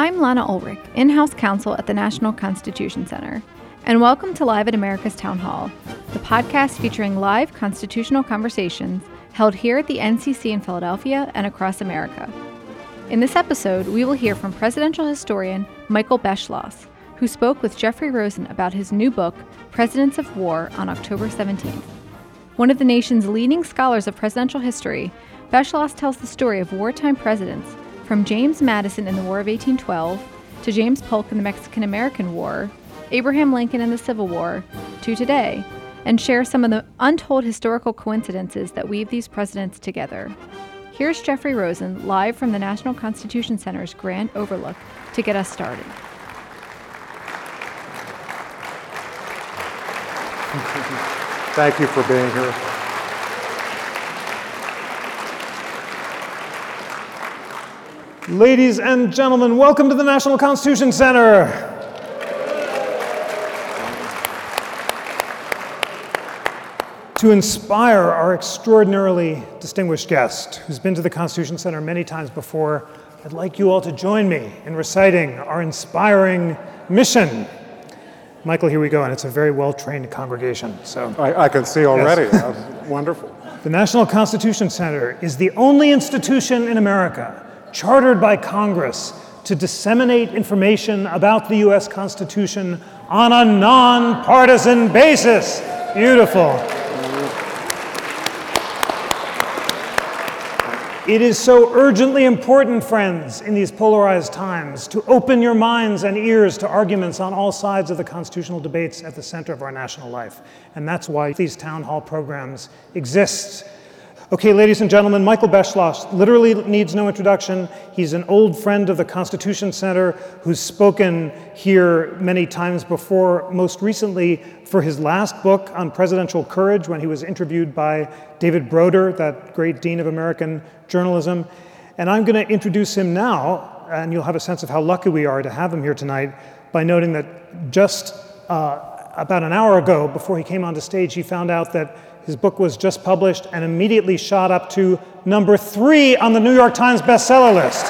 I'm Lana Ulrich, in house counsel at the National Constitution Center, and welcome to Live at America's Town Hall, the podcast featuring live constitutional conversations held here at the NCC in Philadelphia and across America. In this episode, we will hear from presidential historian Michael Beschloss, who spoke with Jeffrey Rosen about his new book, Presidents of War, on October 17th. One of the nation's leading scholars of presidential history, Beschloss tells the story of wartime presidents from James Madison in the War of 1812 to James Polk in the Mexican American War, Abraham Lincoln in the Civil War, to today, and share some of the untold historical coincidences that weave these presidents together. Here's Jeffrey Rosen live from the National Constitution Center's Grand Overlook to get us started. Thank you for being here. Ladies and gentlemen, welcome to the National Constitution Center. To inspire our extraordinarily distinguished guest, who's been to the Constitution Center many times before, I'd like you all to join me in reciting our inspiring mission. Michael, here we go, and it's a very well trained congregation. So I, I can see already. That's wonderful. the National Constitution Center is the only institution in America chartered by Congress to disseminate information about the U.S. Constitution on a nonpartisan basis. Beautiful. It is so urgently important, friends, in these polarized times, to open your minds and ears to arguments on all sides of the constitutional debates at the center of our national life. And that's why these town hall programs exist. Okay, ladies and gentlemen, Michael Beschloss literally needs no introduction. He's an old friend of the Constitution Center who's spoken here many times before, most recently for his last book on presidential courage when he was interviewed by David Broder, that great dean of American journalism. And I'm going to introduce him now, and you'll have a sense of how lucky we are to have him here tonight by noting that just uh, about an hour ago, before he came onto stage, he found out that his book was just published and immediately shot up to number three on the New York Times bestseller list.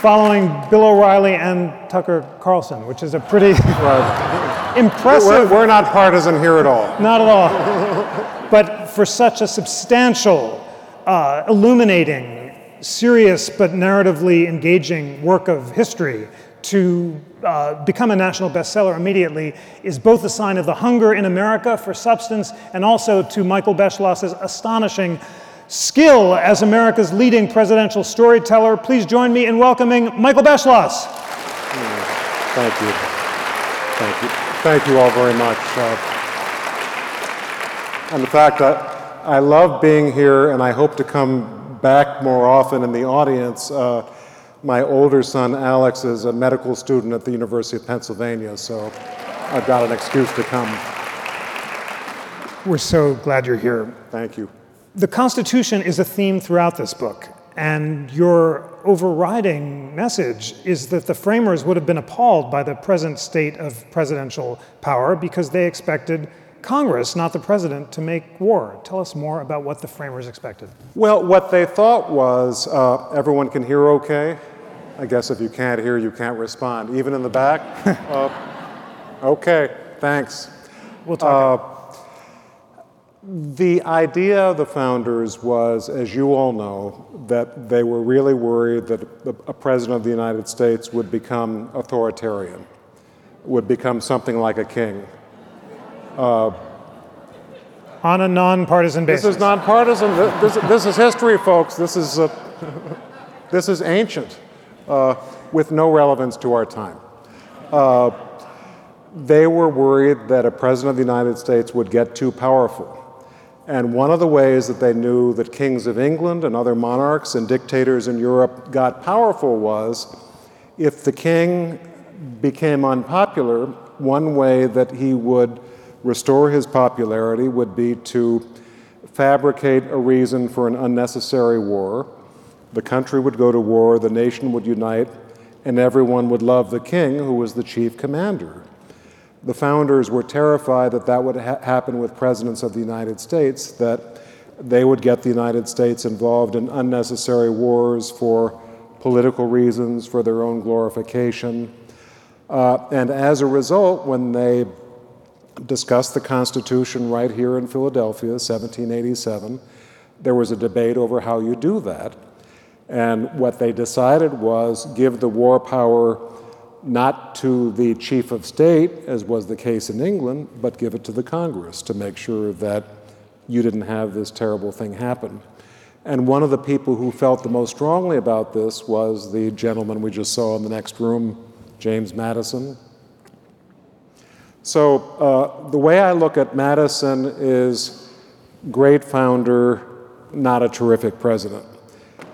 Following Bill O'Reilly and Tucker Carlson, which is a pretty impressive. We're, we're not partisan here at all. Not at all. but for such a substantial, uh, illuminating, serious, but narratively engaging work of history, to uh, become a national bestseller immediately is both a sign of the hunger in America for substance and also to Michael Beschloss's astonishing skill as America's leading presidential storyteller. Please join me in welcoming Michael Beschloss. Thank you. Thank you. Thank you all very much. Uh, and the fact, that I love being here and I hope to come back more often in the audience. Uh, my older son, Alex, is a medical student at the University of Pennsylvania, so I've got an excuse to come. We're so glad you're here. Thank you. The Constitution is a theme throughout this book, and your overriding message is that the framers would have been appalled by the present state of presidential power because they expected Congress, not the president, to make war. Tell us more about what the framers expected. Well, what they thought was uh, everyone can hear okay. I guess if you can't hear, you can't respond. Even in the back? uh, okay, thanks. We'll talk. Uh, the idea of the founders was, as you all know, that they were really worried that a president of the United States would become authoritarian, would become something like a king. Uh, on a nonpartisan basis. This is nonpartisan. This, this is history, folks. This is, uh, this is ancient with no relevance to our time. Uh, they were worried that a president of the United States would get too powerful. And one of the ways that they knew that kings of England and other monarchs and dictators in Europe got powerful was if the king became unpopular, one way that he would restore his popularity would be to fabricate a reason for an unnecessary war the country would go to war, the nation would unite, and everyone would love the king, who was the chief commander. The founders were terrified that that would ha- happen with presidents of the United States, that they would get the United States involved in unnecessary wars for political reasons, for their own glorification. Uh, and as a result, when they discussed the Constitution right here in Philadelphia, 1787, there was a debate over how you do that. And what they decided was give the war power not to the chief of state, as was the case in England, but give it to the Congress to make sure that you didn't have this terrible thing happen. And one of the people who felt the most strongly about this was the gentleman we just saw in the next room, James Madison. So uh, the way I look at Madison is great founder, not a terrific president.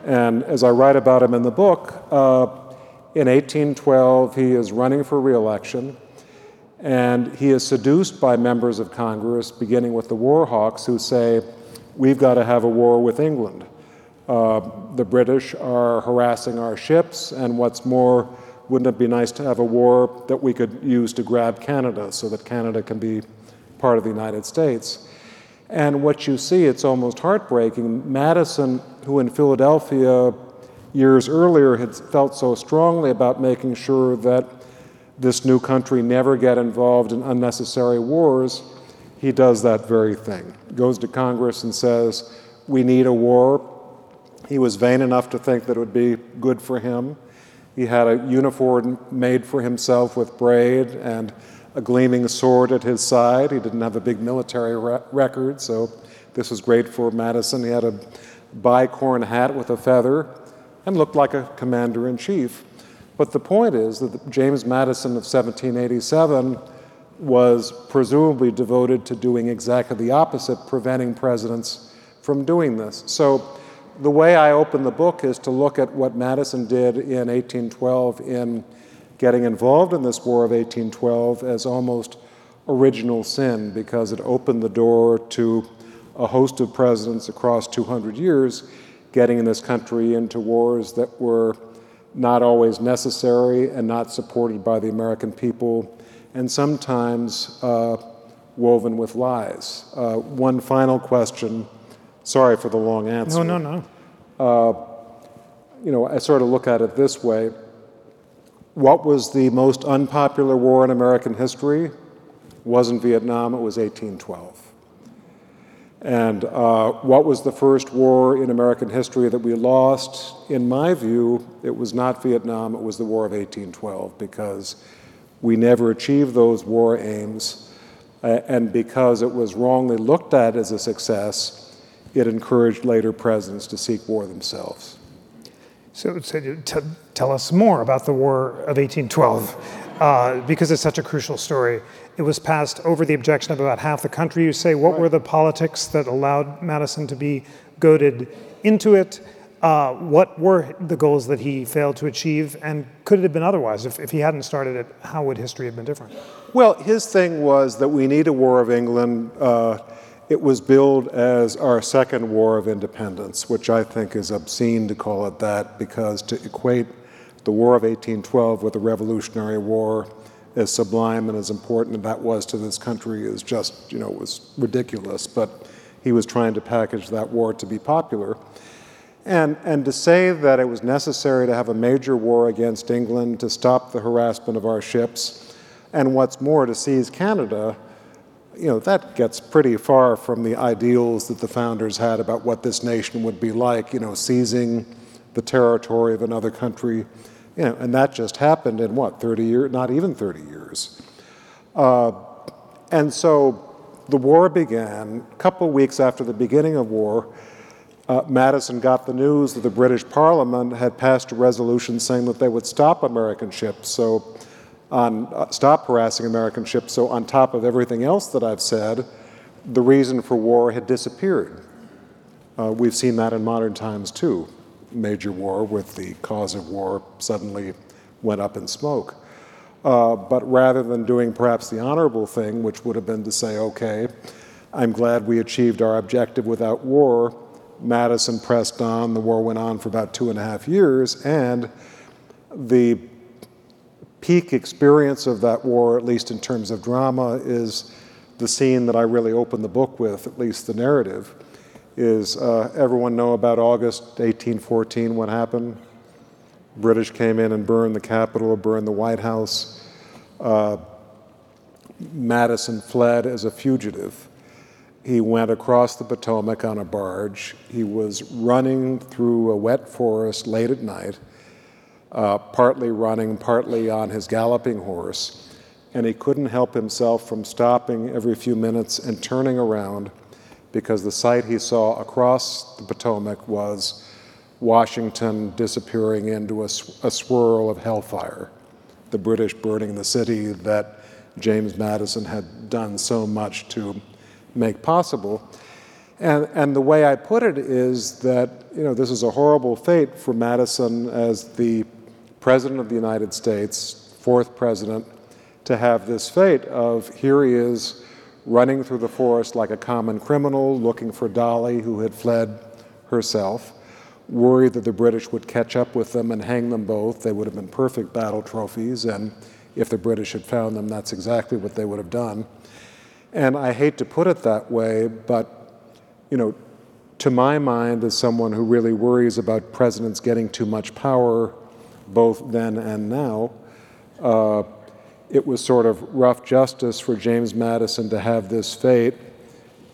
And as I write about him in the book, uh, in 1812 he is running for reelection, and he is seduced by members of Congress, beginning with the Warhawks, who say, We've got to have a war with England. Uh, the British are harassing our ships, and what's more, wouldn't it be nice to have a war that we could use to grab Canada so that Canada can be part of the United States? And what you see, it's almost heartbreaking. Madison, who in Philadelphia years earlier had felt so strongly about making sure that this new country never get involved in unnecessary wars, he does that very thing. Goes to Congress and says, We need a war. He was vain enough to think that it would be good for him. He had a uniform made for himself with braid and a gleaming sword at his side. He didn't have a big military re- record, so this was great for Madison. He had a bicorn hat with a feather and looked like a commander in chief. But the point is that James Madison of 1787 was presumably devoted to doing exactly the opposite, preventing presidents from doing this. So the way I open the book is to look at what Madison did in 1812 in getting involved in this War of 1812 as almost original sin because it opened the door to a host of presidents across 200 years getting in this country into wars that were not always necessary and not supported by the American people, and sometimes uh, woven with lies. Uh, one final question Sorry for the long answer. No, no, no. Uh, you know, I sort of look at it this way. What was the most unpopular war in American history? wasn't Vietnam, it was 1812. And uh, what was the first war in American history that we lost? In my view, it was not Vietnam, it was the War of 1812, because we never achieved those war aims, uh, and because it was wrongly looked at as a success, it encouraged later presidents to seek war themselves. So, so t- tell us more about the War of 1812, uh, because it's such a crucial story. It was passed over the objection of about half the country. You say, what right. were the politics that allowed Madison to be goaded into it? Uh, what were the goals that he failed to achieve, and could it have been otherwise? If, if he hadn't started it, how would history have been different? Well, his thing was that we need a war of England. Uh, it was billed as our second war of independence, which I think is obscene to call it that because to equate the War of 1812 with the Revolutionary War as sublime and as important that was to this country is just, you know, was ridiculous. But he was trying to package that war to be popular. And, and to say that it was necessary to have a major war against England to stop the harassment of our ships, and what's more, to seize Canada you know, that gets pretty far from the ideals that the founders had about what this nation would be like, you know, seizing the territory of another country. You know, and that just happened in what, 30 years? Not even 30 years. Uh, and so the war began. A couple weeks after the beginning of war, uh, Madison got the news that the British Parliament had passed a resolution saying that they would stop American ships. So on uh, stop harassing American ships. So, on top of everything else that I've said, the reason for war had disappeared. Uh, we've seen that in modern times too. Major war with the cause of war suddenly went up in smoke. Uh, but rather than doing perhaps the honorable thing, which would have been to say, okay, I'm glad we achieved our objective without war, Madison pressed on. The war went on for about two and a half years, and the peak experience of that war, at least in terms of drama, is the scene that I really open the book with, at least the narrative, is uh, everyone know about August 1814, what happened? British came in and burned the Capitol, burned the White House. Uh, Madison fled as a fugitive. He went across the Potomac on a barge. He was running through a wet forest late at night, uh, partly running, partly on his galloping horse, and he couldn't help himself from stopping every few minutes and turning around because the sight he saw across the Potomac was Washington disappearing into a, a swirl of hellfire, the British burning the city that James Madison had done so much to make possible. And, and the way I put it is that, you know, this is a horrible fate for Madison as the President of the United States, fourth president, to have this fate of here he is running through the forest like a common criminal, looking for Dolley, who had fled herself, worried that the British would catch up with them and hang them both. They would have been perfect battle trophies, and if the British had found them, that's exactly what they would have done. And I hate to put it that way, but, you know, to my mind, as someone who really worries about presidents getting too much power, both then and now, uh, it was sort of rough justice for James Madison to have this fate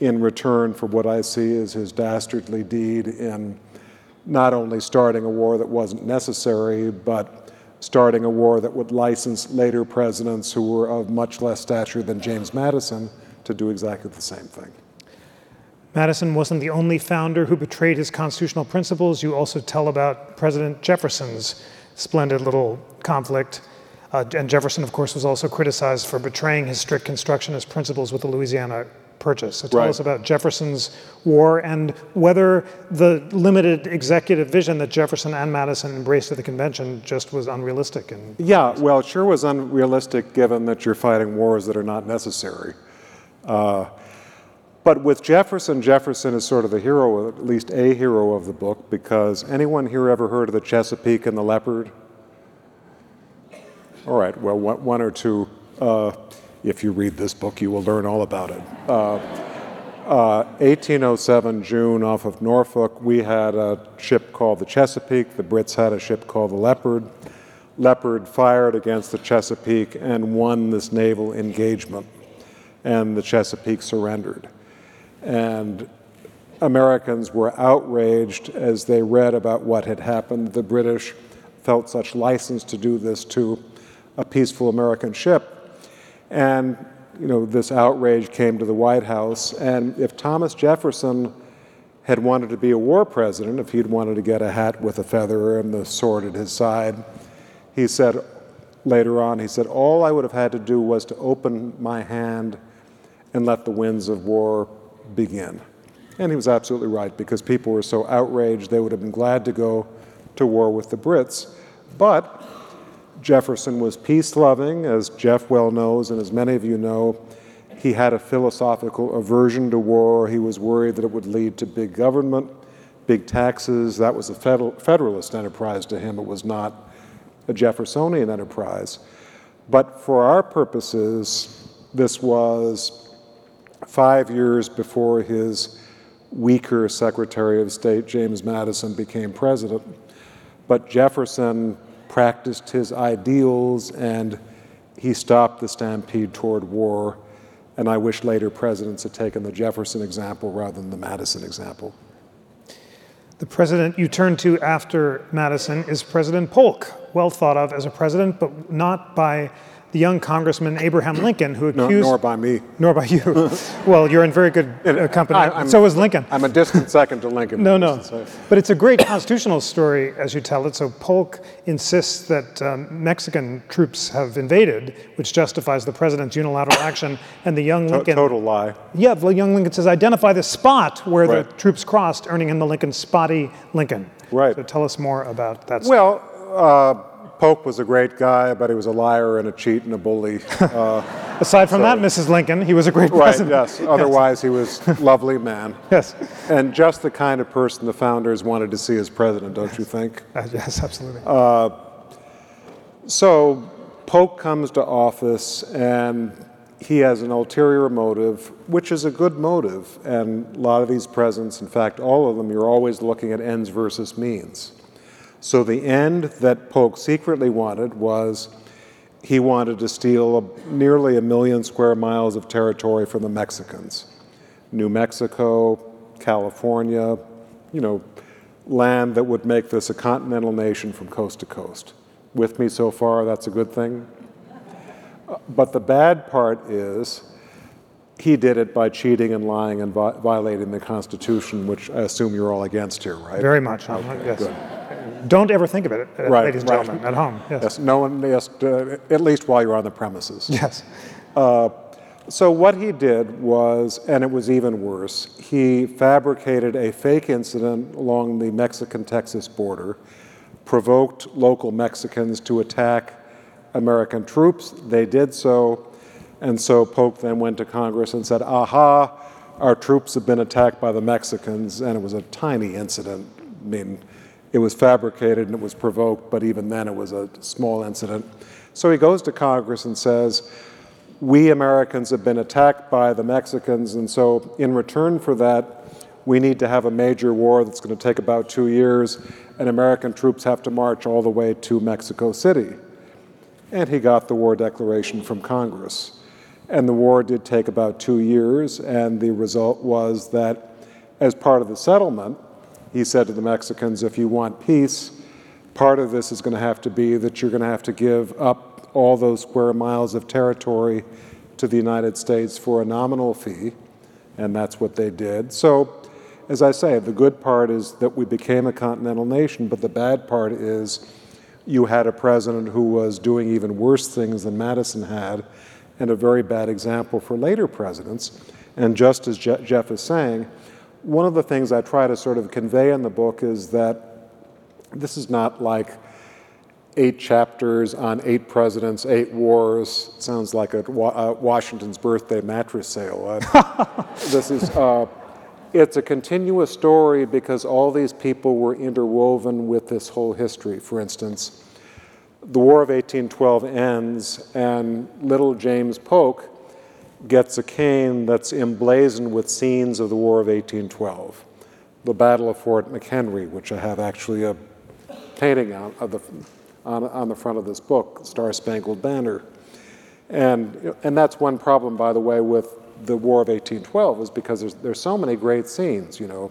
in return for what I see as his dastardly deed in not only starting a war that wasn't necessary, but starting a war that would license later presidents who were of much less stature than James Madison to do exactly the same thing. Madison wasn't the only founder who betrayed his constitutional principles. You also tell about President Jefferson's splendid little conflict uh, and Jefferson, of course, was also criticized for betraying his strict constructionist principles with the Louisiana Purchase. So tell right. us about Jefferson's war and whether the limited executive vision that Jefferson and Madison embraced at the convention just was unrealistic. And yeah, well, it sure was unrealistic given that you're fighting wars that are not necessary. Uh, but with Jefferson, Jefferson is sort of the hero, at least a hero of the book, because anyone here ever heard of the Chesapeake and the Leopard? All right, well, one or two, uh, if you read this book, you will learn all about it. Uh, uh, 1807, June, off of Norfolk, we had a ship called the Chesapeake. The Brits had a ship called the Leopard. Leopard fired against the Chesapeake and won this naval engagement, and the Chesapeake surrendered. And Americans were outraged as they read about what had happened. The British felt such license to do this to a peaceful American ship. And you know, this outrage came to the White House. And if Thomas Jefferson had wanted to be a war president, if he'd wanted to get a hat with a feather and the sword at his side, he said later on, he said, all I would have had to do was to open my hand and let the winds of war begin. And he was absolutely right because people were so outraged they would have been glad to go to war with the Brits. But Jefferson was peace loving, as Jeff well knows, and as many of you know. He had a philosophical aversion to war. He was worried that it would lead to big government, big taxes. That was a Federalist enterprise to him. It was not a Jeffersonian enterprise. But for our purposes, this was five years before his weaker Secretary of State, James Madison, became president. But Jefferson practiced his ideals and he stopped the stampede toward war. And I wish later presidents had taken the Jefferson example rather than the Madison example. The president you turn to after Madison is President Polk, well thought of as a president, but not by the young Congressman Abraham Lincoln, who accused. No, nor by me. Nor by you. well, you're in very good uh, company. I, so was Lincoln. I'm a distant second to Lincoln. no, no. But it's a great constitutional story as you tell it. So Polk insists that um, Mexican troops have invaded, which justifies the president's unilateral action. And the young Lincoln. total lie. Yeah, the young Lincoln says, identify the spot where right. the troops crossed, earning him the Lincoln Spotty Lincoln. Right. So tell us more about that. Story. Well, uh, Polk was a great guy, but he was a liar and a cheat and a bully. Uh, Aside from so, that, Mrs. Lincoln, he was a great right, president. Yes. Otherwise, he was a lovely man. yes. And just the kind of person the founders wanted to see as president, don't you think? Uh, yes, absolutely. Uh, so Polk comes to office, and he has an ulterior motive, which is a good motive. And a lot of these presidents, in fact, all of them, you're always looking at ends versus means. So the end that Polk secretly wanted was he wanted to steal a, nearly a million square miles of territory from the Mexicans. New Mexico, California, you know, land that would make this a continental nation from coast to coast. With me so far, that's a good thing. But the bad part is he did it by cheating and lying and vi- violating the Constitution, which I assume you're all against here, right? Very much. Okay, yes. good. Don't ever think of it, uh, Right, ladies and right. gentlemen, at home. Yes. Yes, no one, yes, uh, at least while you're on the premises. Yes. So what he did was, and it was even worse, he fabricated a fake incident along the Mexican-Texas border, provoked local Mexicans to attack American troops. They did so, and so Polk then went to Congress and said, aha, our troops have been attacked by the Mexicans, and it was a tiny incident. I mean, it was fabricated and it was provoked, but even then it was a small incident. So he goes to Congress and says, we Americans have been attacked by the Mexicans, and so in return for that, we need to have a major war that's going to take about two years, and American troops have to march all the way to Mexico City. And he got the war declaration from Congress. And the war did take about two years, and the result was that as part of the settlement, he said to the Mexicans, if you want peace, part of this is going to have to be that you're going to have to give up all those square miles of territory to the United States for a nominal fee, and that's what they did. So, as I say, the good part is that we became a continental nation, but the bad part is you had a president who was doing even worse things than Madison had, and a very bad example for later presidents. And just as Je- Jeff is saying, one of the things I try to sort of convey in the book is that this is not like eight chapters on eight presidents, eight wars. Sounds like a uh, Washington's birthday mattress sale. Uh, this is. Uh, it's a continuous story because all these people were interwoven with this whole history. For instance, the War of 1812 ends, and little James Polk gets a cane that's emblazoned with scenes of the War of 1812. The Battle of Fort McHenry, which I have actually a painting on, the, on, on the front of this book, Star Spangled Banner. And, and that's one problem, by the way, with the War of 1812, is because there's, there's so many great scenes, you know,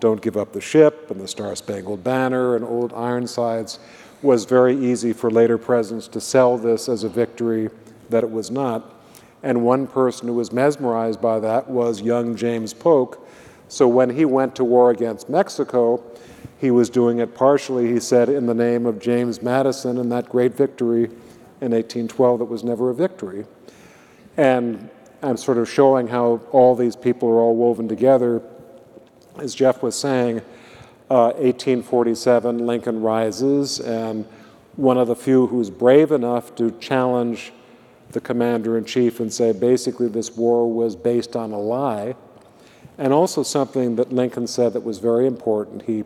Don't Give Up the Ship and the Star Spangled Banner and Old Ironsides was very easy for later presidents to sell this as a victory that it was not. And one person who was mesmerized by that was young James Polk. So when he went to war against Mexico, he was doing it partially, he said, in the name of James Madison and that great victory in 1812 that was never a victory. And I'm sort of showing how all these people are all woven together. As Jeff was saying, uh, 1847, Lincoln rises, and one of the few who's brave enough to challenge the commander in chief and say basically this war was based on a lie. And also something that Lincoln said that was very important. He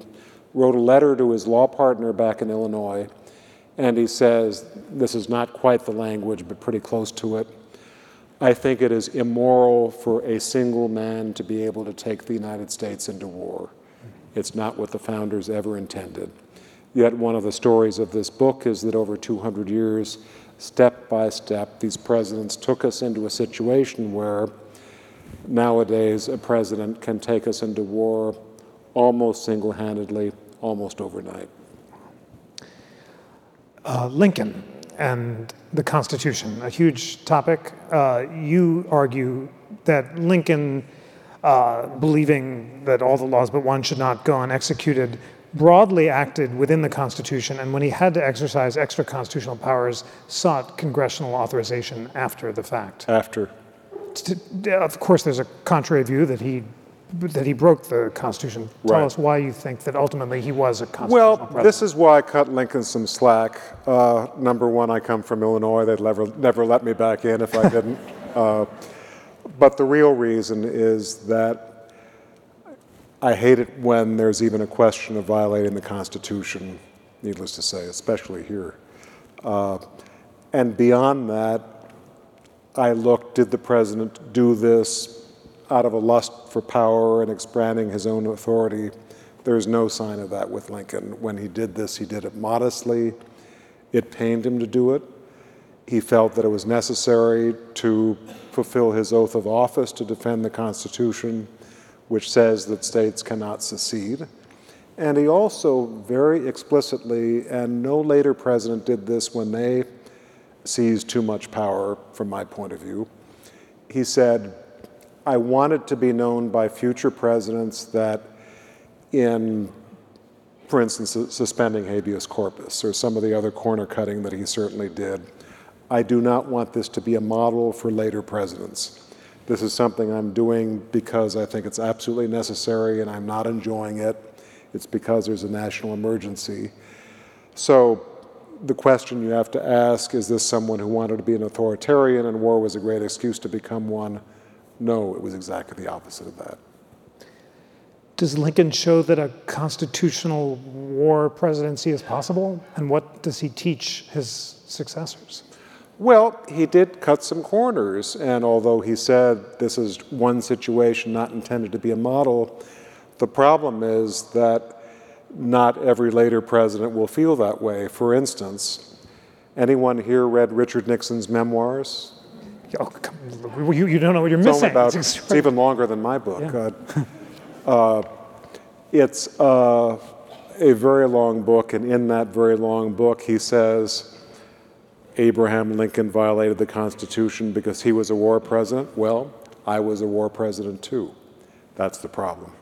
wrote a letter to his law partner back in Illinois, and he says, this is not quite the language, but pretty close to it. I think it is immoral for a single man to be able to take the United States into war. It's not what the founders ever intended. Yet, one of the stories of this book is that over 200 years, step by step, these presidents took us into a situation where nowadays a president can take us into war almost single handedly, almost overnight. Uh, Lincoln and the Constitution, a huge topic. Uh, you argue that Lincoln, uh, believing that all the laws but one should not go unexecuted, broadly acted within the Constitution, and when he had to exercise extra constitutional powers, sought congressional authorization after the fact. After. Of course, there's a contrary view that he that he broke the Constitution. Tell Right. us why you think that ultimately he was a constitutional Well, president. this is why I cut Lincoln some slack. Uh, number one, I come from Illinois. They'd never, never let me back in if I didn't. uh, but the real reason is that I hate it when there's even a question of violating the Constitution, needless to say, especially here. Uh, and beyond that, I looked, did the president do this out of a lust for power and expanding his own authority? There's no sign of that with Lincoln. When he did this, he did it modestly. It pained him to do it. He felt that it was necessary to fulfill his oath of office to defend the Constitution, which says that states cannot secede. And he also very explicitly, and no later president did this when they seized too much power, from my point of view, he said, I want it to be known by future presidents that in, for instance, suspending habeas corpus or some of the other corner cutting that he certainly did, I do not want this to be a model for later presidents. This is something I'm doing because I think it's absolutely necessary and I'm not enjoying it. It's because there's a national emergency. So the question you have to ask is this someone who wanted to be an authoritarian and war was a great excuse to become one? No, it was exactly the opposite of that. Does Lincoln show that a constitutional war presidency is possible? And what does he teach his successors? Well, he did cut some corners, and although he said this is one situation not intended to be a model, the problem is that not every later president will feel that way. For instance, anyone here read Richard Nixon's memoirs? Oh, you, you don't know what you're it's missing. About, it's, it's, even longer than my book. Yeah. Uh, it's uh, a very long book, and in that very long book, he says, Abraham Lincoln violated the Constitution because he was a war president. Well, I was a war president too. That's the problem.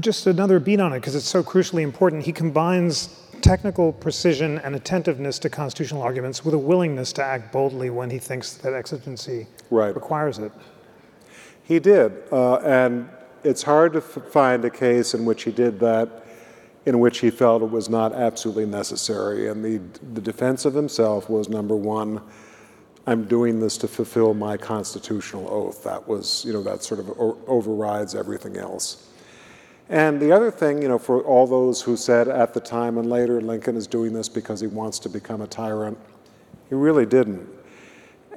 Just another beat on it because it's so crucially important. He combines technical precision and attentiveness to constitutional arguments with a willingness to act boldly when he thinks that exigency right. requires it. He did, uh, and it's hard to find a case in which he did that in which he felt it was not absolutely necessary. And the, the defense of himself was number one, I'm doing this to fulfill my constitutional oath. That was, you know, that sort of overrides everything else. And the other thing, you know, for all those who said at the time and later Lincoln is doing this because he wants to become a tyrant, he really didn't.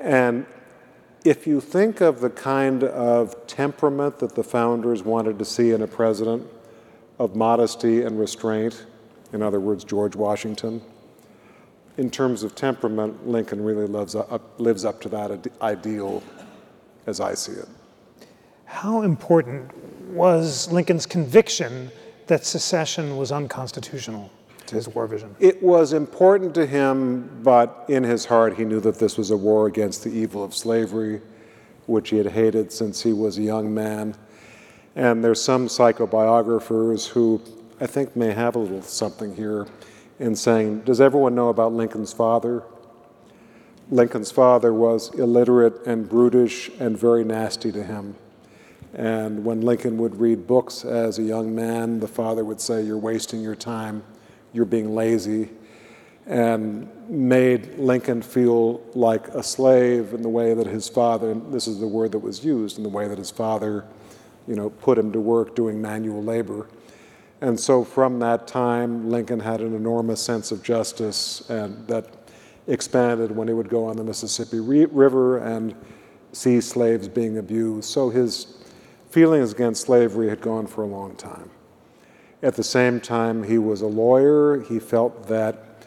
And if you think of the kind of temperament that the founders wanted to see in a president, of modesty and restraint, in other words, George Washington. In terms of temperament, Lincoln really lives up, lives up to that ideal as I see it. How important was Lincoln's conviction that secession was unconstitutional to his war vision? It was important to him, but in his heart, he knew that this was a war against the evil of slavery, which he had hated since he was a young man. And there's some psychobiographers who I think may have a little something here in saying, does everyone know about Lincoln's father? Lincoln's father was illiterate and brutish and very nasty to him. And when Lincoln would read books as a young man, the father would say, You're wasting your time, you're being lazy, and made Lincoln feel like a slave in the way that his father, this is the word that was used, in the way that his father you know, put him to work doing manual labor. And so from that time, Lincoln had an enormous sense of justice and that expanded when he would go on the Mississippi River and see slaves being abused. So his feelings against slavery had gone for a long time. At the same time, he was a lawyer. He felt that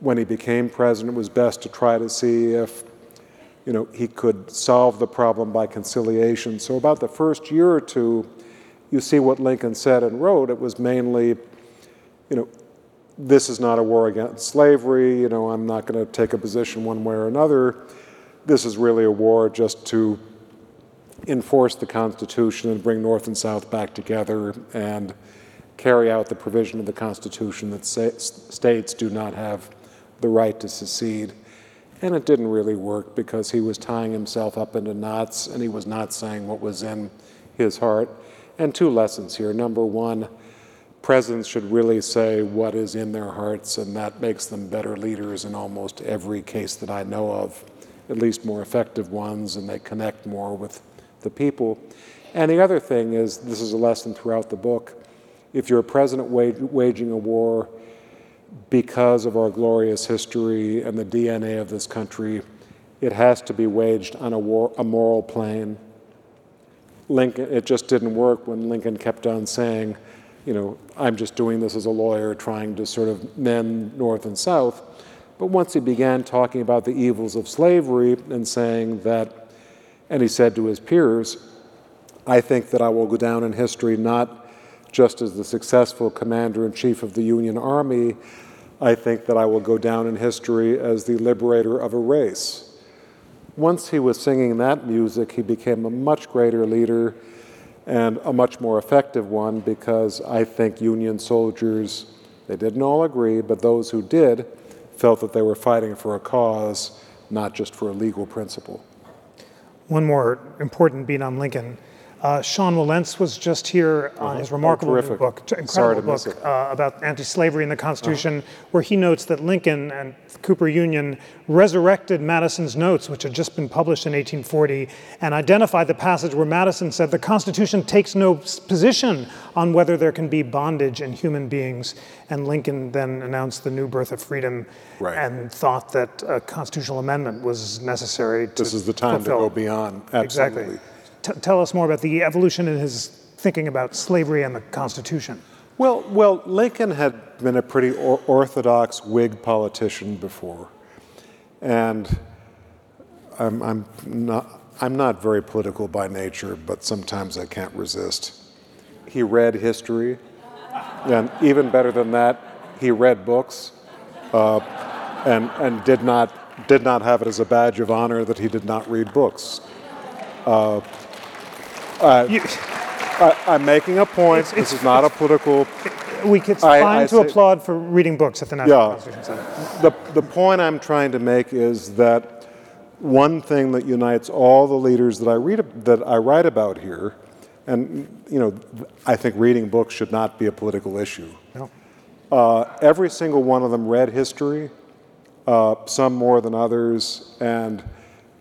when he became president, it was best to try to see if you know, he could solve the problem by conciliation. So about the first year or two, you see what Lincoln said and wrote. It was mainly, you know, this is not a war against slavery. You know, I'm not going to take a position one way or another. This is really a war just to enforce the Constitution and bring North and South back together and carry out the provision of the Constitution that states do not have the right to secede. And it didn't really work because he was tying himself up into knots and he was not saying what was in his heart. And two lessons here. Number one, presidents should really say what is in their hearts, and that makes them better leaders in almost every case that I know of, at least more effective ones, and they connect more with the people. And the other thing is this is a lesson throughout the book if you're a president waging a war, because of our glorious history and the DNA of this country, it has to be waged on a, war, a moral plane. Lincoln, it just didn't work when Lincoln kept on saying, you know, I'm just doing this as a lawyer trying to sort of mend North and South. But once he began talking about the evils of slavery and saying that, and he said to his peers, I think that I will go down in history not just as the successful commander in chief of the Union Army, I think that I will go down in history as the liberator of a race. Once he was singing that music, he became a much greater leader and a much more effective one because I think Union soldiers, they didn't all agree, but those who did felt that they were fighting for a cause, not just for a legal principle. One more important beat on Lincoln. Uh, Sean Wilentz was just here on uh-huh. his remarkable oh, book, incredible book uh, about anti-slavery in the Constitution, uh-huh. where he notes that Lincoln and Cooper Union resurrected Madison's notes, which had just been published in 1840, and identified the passage where Madison said the Constitution takes no position on whether there can be bondage in human beings. And Lincoln then announced the new birth of freedom right. and thought that a constitutional amendment was necessary. This is the time fulfill. to go beyond. Absolutely. Exactly t- tell us more about the evolution in his thinking about slavery and the Constitution. Well, well, Lincoln had been a pretty or- orthodox Whig politician before, and I'm, I'm not. I'm not very political by nature, but sometimes I can't resist. He read history, and even better than that, he read books, uh, and and did not did not have it as a badge of honor that he did not read books. Uh, uh, you, I, am making a point. It's, this is not a political. We, it's I, fine I to say, applaud for reading books at the National yeah, Constitution Center. The, the point I'm trying to make is that one thing that unites all the leaders that I read that I write about here, and you know, I think reading books should not be a political issue. No. Uh, every single one of them read history, uh, some more than others, and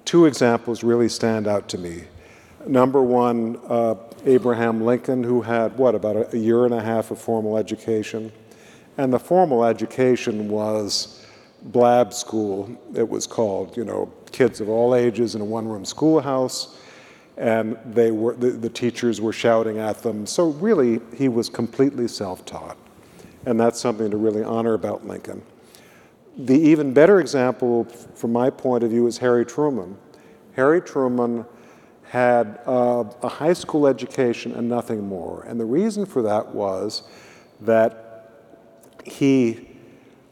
two examples really stand out to me. Number one, uh, Abraham Lincoln, who had, what, about a, a, year and a half of formal education. And the formal education was blab school, it was called, you know, kids of all ages in a one room schoolhouse. And they were, the, the teachers were shouting at them. So, really, he was completely self taught. And that's something to really honor about Lincoln. The even better example, from my point of view, is Harry Truman. Harry Truman had uh, a high school education and nothing more. And the reason for that was that he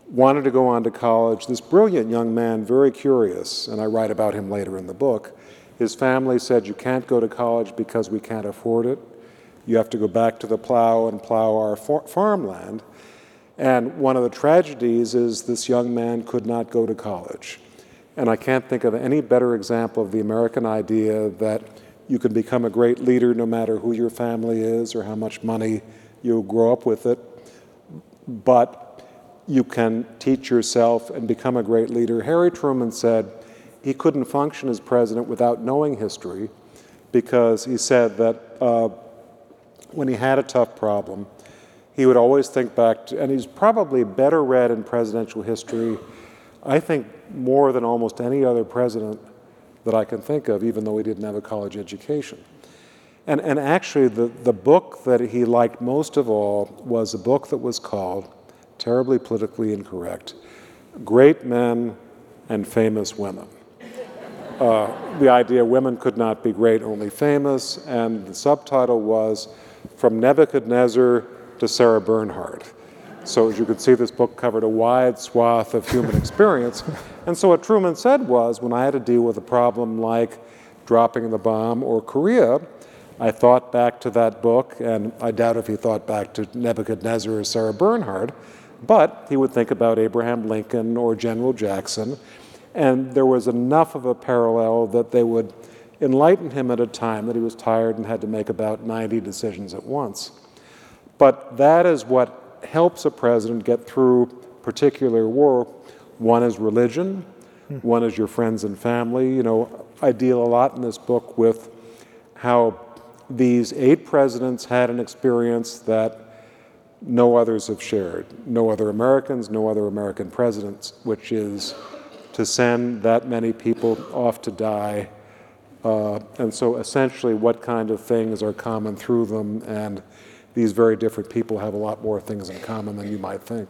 wanted to go on to college. This brilliant young man, very curious, and I write about him later in the book. His family said, You can't go to college because we can't afford it. You have to go back to the plow and plow our farmland. And one of the tragedies is this young man could not go to college. And I can't think of any better example of the American idea that you can become a great leader no matter who your family is or how much money you grow up with it. But you can teach yourself and become a great leader. Harry Truman said he couldn't function as president without knowing history because he said that uh, when he had a tough problem, he would always think back to, and he's probably better read in presidential history I think more than almost any other president that I can think of, even though he didn't have a college education. And, and actually, the, the book that he liked most of all was a book that was called, terribly politically incorrect, Great Men and Famous Women. Uh, the idea women could not be great, only famous, and the subtitle was From Nebuchadnezzar to Sarah Bernhardt. So as you can see, this book covered a wide swath of human experience. and so what Truman said was, when I had to deal with a problem like dropping the bomb or Korea, I thought back to that book, and I doubt if he thought back to Nebuchadnezzar or Sarah Bernhardt, but he would think about Abraham Lincoln or General Jackson, and there was enough of a parallel that they would enlighten him at a time that he was tired and had to make about 90 decisions at once. But that is what helps a president get through particular war. One is religion, one is your friends and family. You know, I deal a lot in this book with how these eight presidents had an experience that no others have shared, no other Americans, no other American presidents, which is to send that many people off to die. Uh, and so essentially, what kind of things are common through them? And these very different people have a lot more things in common than you might think.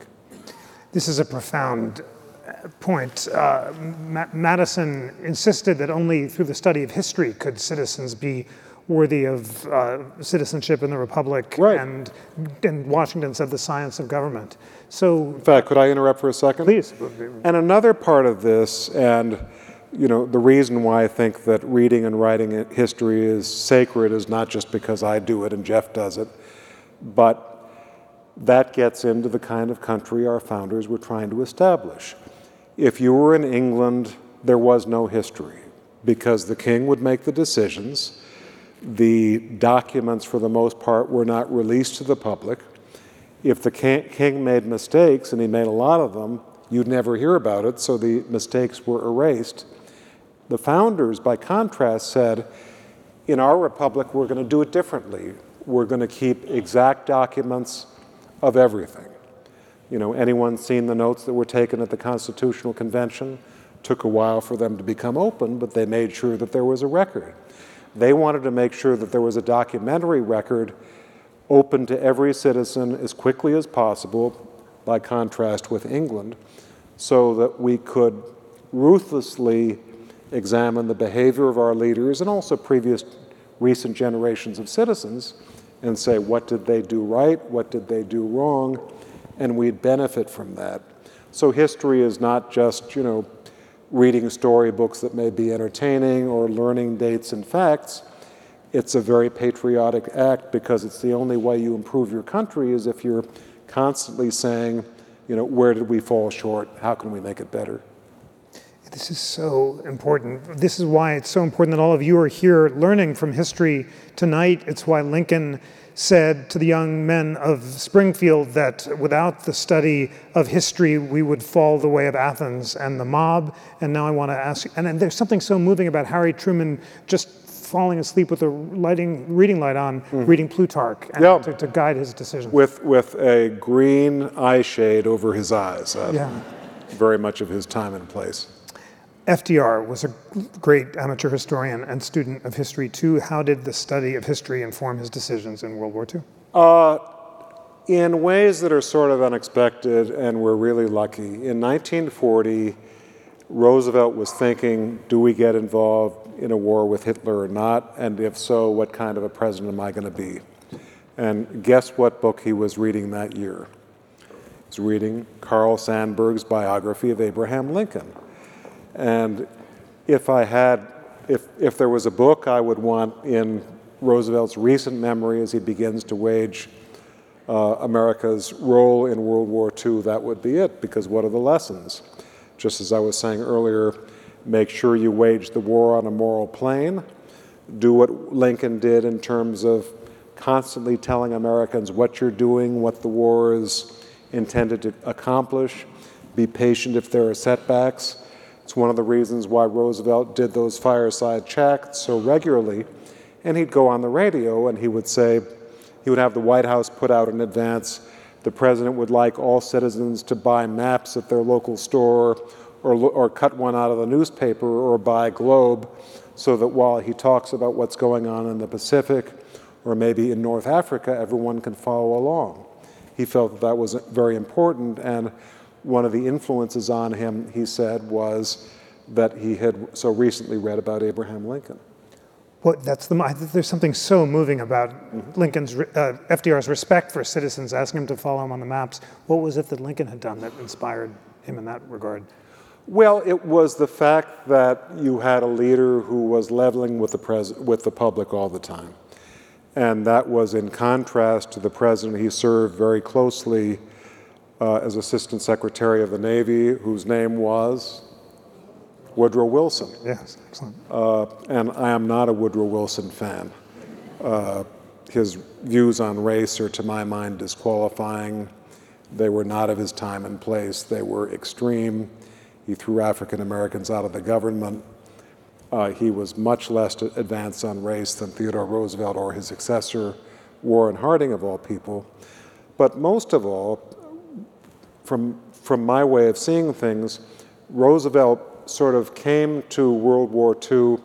This is a profound uh, point. Uh, Ma- Madison insisted that only through the study of history could citizens be worthy of uh, citizenship in the republic, right. and and Washington said the science of government. So, in fact, could I interrupt for a second? Please. And another part of this, and you know, the reason why I think that reading and writing history is sacred is not just because I do it and Jeff does it, but that gets into the kind of country our founders were trying to establish. If you were in England, there was no history because the king would make the decisions. The documents, for the most part, were not released to the public. If the king made mistakes, and he made a lot of them, you'd never hear about it, so the mistakes were erased. The founders, by contrast, said, in our republic, we're going to do it differently. We're going to keep exact documents of everything. You know, anyone seen the notes that were taken at the Constitutional Convention? Took a while for them to become open, but they made sure that there was a record. They wanted to make sure that there was a documentary record open to every citizen as quickly as possible, by contrast with England, so that we could ruthlessly examine the behavior of our leaders and also previous recent generations of citizens and say, what did they do right? What did they do wrong? And we'd benefit from that. So history is not just, you know, reading storybooks that may be entertaining or learning dates and facts. It's a very patriotic act because it's the only way you improve your country is if you're constantly saying, you know, where did we fall short? How can we make it better? This is so important. This is why it's so important that all of you are here learning from history tonight. It's why Lincoln said to the young men of Springfield that without the study of history, we would fall the way of Athens and the mob. And now I want to ask, and, and there's something so moving about Harry Truman just falling asleep with a lighting, reading light on, mm. reading Plutarch yeah. to, to, guide his decision. With, with a green eye shade over his eyes. Uh, yeah. Very much of his time and place. FDR was a great amateur historian and student of history too. How did the study of history inform his decisions in World War II? Uh, in ways that are sort of unexpected, and we're really lucky. In 1940, Roosevelt was thinking, do we get involved in a war with Hitler or not? And if so, what kind of a president am I going to be? And guess what book he was reading that year? He was reading Carl Sandburg's biography of Abraham Lincoln. And if I had, if, if there was a book I would want in Roosevelt's recent memory as he begins to wage uh, America's role in World War II, that would be it, because what are the lessons? Just as I was saying earlier, make sure you wage the war on a moral plane. Do what Lincoln did in terms of constantly telling Americans what you're doing, what the war is intended to accomplish. Be patient if there are setbacks. It's one of the reasons why Roosevelt did those fireside chats so regularly. And he'd go on the radio and he would say, he would have the White House put out in advance, the president would like all citizens to buy maps at their local store or, or cut one out of the newspaper or buy Globe so that while he talks about what's going on in the Pacific or maybe in North Africa, everyone can follow along. He felt that that was very important. And one of the influences on him, he said, was that he had so recently read about Abraham Lincoln. Well, that's the. There's something so moving about mm-hmm. Lincoln's uh, FDR's respect for citizens, asking him to follow him on the maps. What was it that Lincoln had done that inspired him in that regard? Well, it was the fact that you had a leader who was leveling with the pres- with the public all the time, and that was in contrast to the president he served very closely uh, as Assistant Secretary of the Navy, whose name was Woodrow Wilson. Yes, excellent. Uh, and I am not a Woodrow Wilson fan. Uh, his views on race are, to my mind, disqualifying. They were not of his time and place. They were extreme. He threw African Americans out of the government. Uh, he was much less advanced on race than Theodore Roosevelt or his successor, Warren Harding, of all people. But most of all, from, from my way of seeing things, Roosevelt sort of came to World War II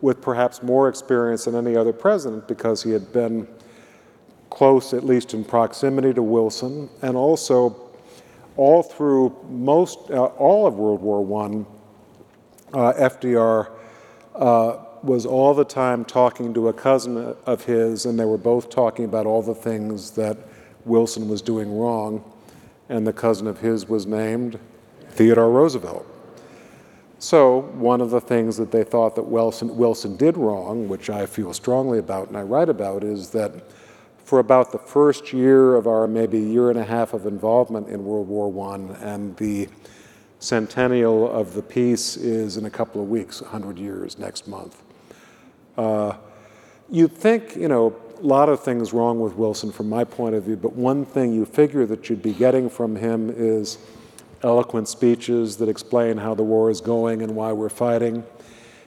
with perhaps more experience than any other president because he had been close, at least in proximity to Wilson, and also all through most, uh, all of World War I, uh, FDR uh, was all the time talking to a cousin of his, and they were both talking about all the things that Wilson was doing wrong, and the cousin of his was named Theodore Roosevelt. So, one of the things that they thought that Wilson, Wilson did wrong, which I feel strongly about and I write about, is that for about the first year of our maybe year and a half of involvement in World War I, and the centennial of the peace is in a couple of weeks, 100 years next month. Uh, you'd think, you know, lot of things wrong with Wilson from my point of view, but one thing you figure that you'd be getting from him is eloquent speeches that explain how the war is going and why we're fighting.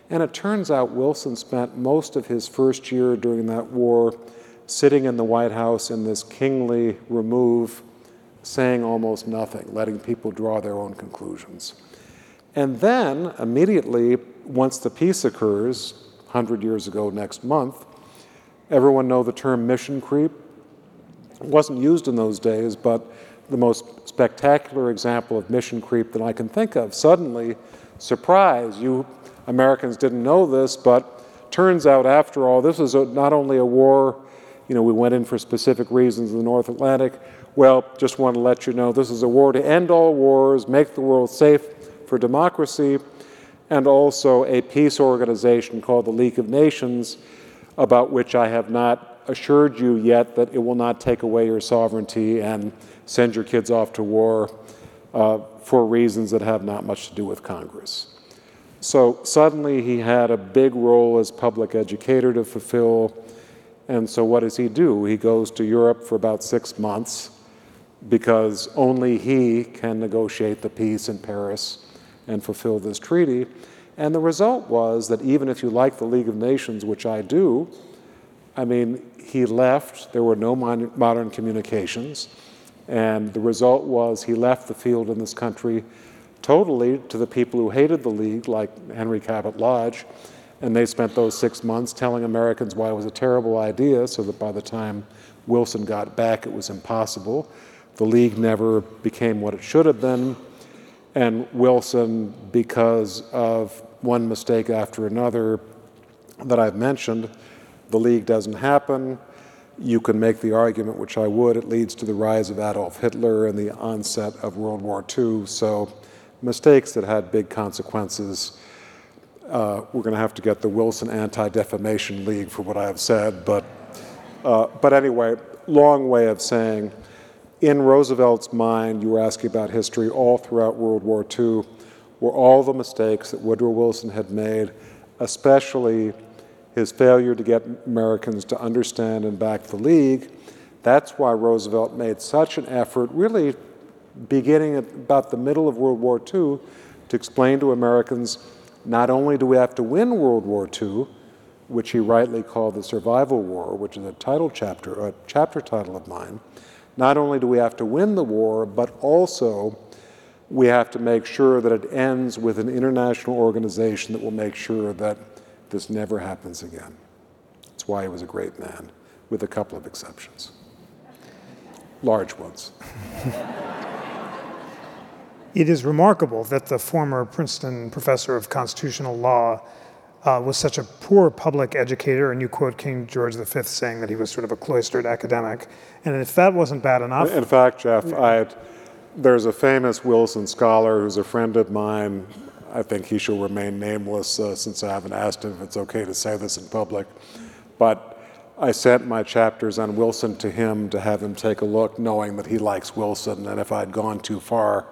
And it turns out Wilson spent most of his first year during that war sitting in the White House in this kingly remove, saying almost nothing, letting people draw their own conclusions. And then, immediately, once the peace occurs, 100 years ago next month, everyone know the term mission creep. It wasn't used in those days, but the most spectacular example of mission creep that I can think of. Suddenly, surprise, you Americans didn't know this, but turns out, after all, this is a, not only a war, you know, we went in for specific reasons in the North Atlantic. Well, just want to let you know this is a war to end all wars, make the world safe for democracy, and also a peace organization called the League of Nations, about which I have not assured you yet that it will not take away your sovereignty and send your kids off to war uh, for reasons that have not much to do with Congress. So suddenly he had a big role as public educator to fulfill. And so what does he do? He goes to Europe for about six months because only he can negotiate the peace in Paris and fulfill this treaty. And the result was that even if you like the League of Nations, which I do, I mean, he left, there were no modern communications. And the result was he left the field in this country totally to the people who hated the League, like Henry Cabot Lodge. And they spent those six months telling Americans why it was a terrible idea, so that by the time Wilson got back, it was impossible. The League never became what it should have been. And Wilson, because of one mistake after another that I've mentioned, the League doesn't happen. You can make the argument, which I would, it leads to the rise of Adolf Hitler and the onset of World War II. So, mistakes that had big consequences. Uh, we're going to have to get the Wilson Anti Defamation League for what I have said. But, uh, but anyway, long way of saying, in Roosevelt's mind, you were asking about history all throughout World War II, were all the mistakes that Woodrow Wilson had made, especially his failure to get Americans to understand and back the League. That's why Roosevelt made such an effort, really beginning at about the middle of World War II, to explain to Americans not only do we have to win World War II, which he rightly called the Survival War, which is a title chapter, a chapter title of mine. Not only do we have to win the war, but also we have to make sure that it ends with an international organization that will make sure that this never happens again. That's why he was a great man, with a couple of exceptions. Large ones. it is remarkable that the former Princeton professor of constitutional law uh, was such a poor public educator, and you quote King George V saying that he was sort of a cloistered academic. And if that wasn't bad enough. In fact, Jeff, I there's a famous Wilson scholar who's a friend of mine I think he shall remain nameless uh, since I haven't asked him if it's okay to say this in public. But I sent my chapters on Wilson to him to have him take a look, knowing that he likes Wilson, and if I'd gone too far,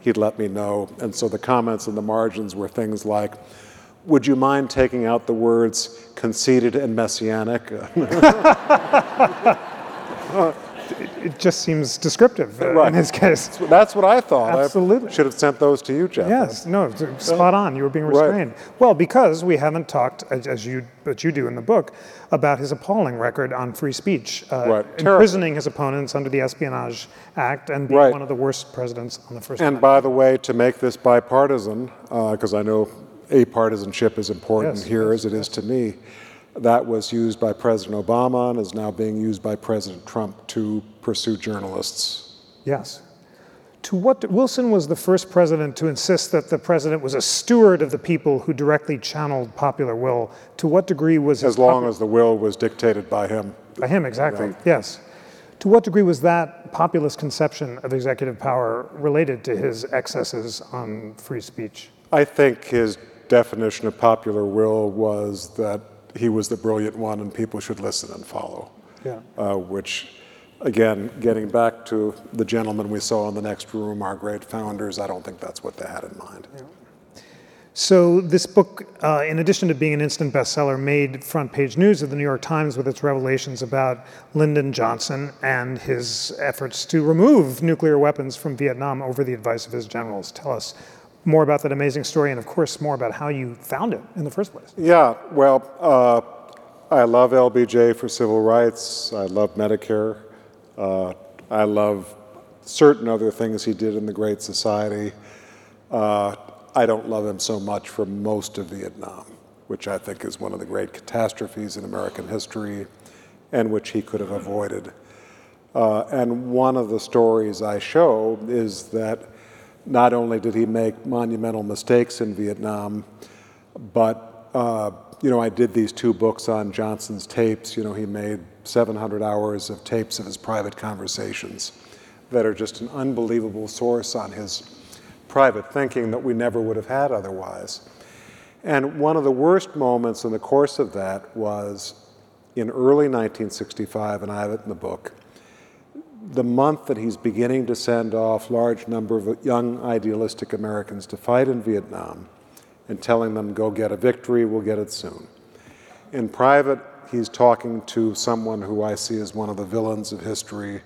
he'd let me know. And so the comments in the margins were things like, would you mind taking out the words conceited and messianic? it, just seems descriptive uh, Right. in his case. That's what I thought. Absolutely. I should have sent those to you, Jeff. Yes, no, spot on. You were being Right. restrained. Well, because we haven't talked, as you, but you do in the book, about his appalling record on free speech, uh, Right. Terrible. imprisoning his opponents under the Espionage Act and being Right. one of the worst presidents on the first. And by the way, to make this bipartisan, because I know a partisanship is important Yes, here as it is to me, that was used by President Obama and is now being used by President Trump to pursue journalists. Yes. To what Wilson was the first president to insist that the president was a steward of the people who directly channeled popular will. To what degree was As long as the will was dictated by him. By him, exactly. Yes. To what degree was that populist conception of executive power related to his excesses on free speech? I think his definition of popular will was that he was the brilliant one and people should listen and follow. Yeah. Uh, which, again, getting back to the gentleman we saw in the next room, our great founders, I don't think that's what they had in mind. Yeah. So this book, uh, in addition to being an instant bestseller, made front page news of the New York Times with its revelations about Lyndon Johnson and his efforts to remove nuclear weapons from Vietnam over the advice of his generals. Tell us more about that amazing story, and of course, more about how you found it in the first place. Yeah, well, uh, I love LBJ for civil rights. I love Medicare. Uh, I love certain other things he did in the Great Society. Uh, I don't love him so much for most of Vietnam, which I think is one of the great catastrophes in American history and which he could have avoided. Uh, and one of the stories I show is that not only did he make monumental mistakes in Vietnam, but uh, you know, I did these two books on Johnson's tapes. You know, he made 700 hours of tapes of his private conversations that are just an unbelievable source on his private thinking that we never would have had otherwise. And one of the worst moments in the course of that was in early 1965, and I have it in the book, the month that he's beginning to send off large number of young idealistic Americans to fight in Vietnam and telling them, go get a victory, we'll get it soon. In private, he's talking to someone who I see as one of the villains of history,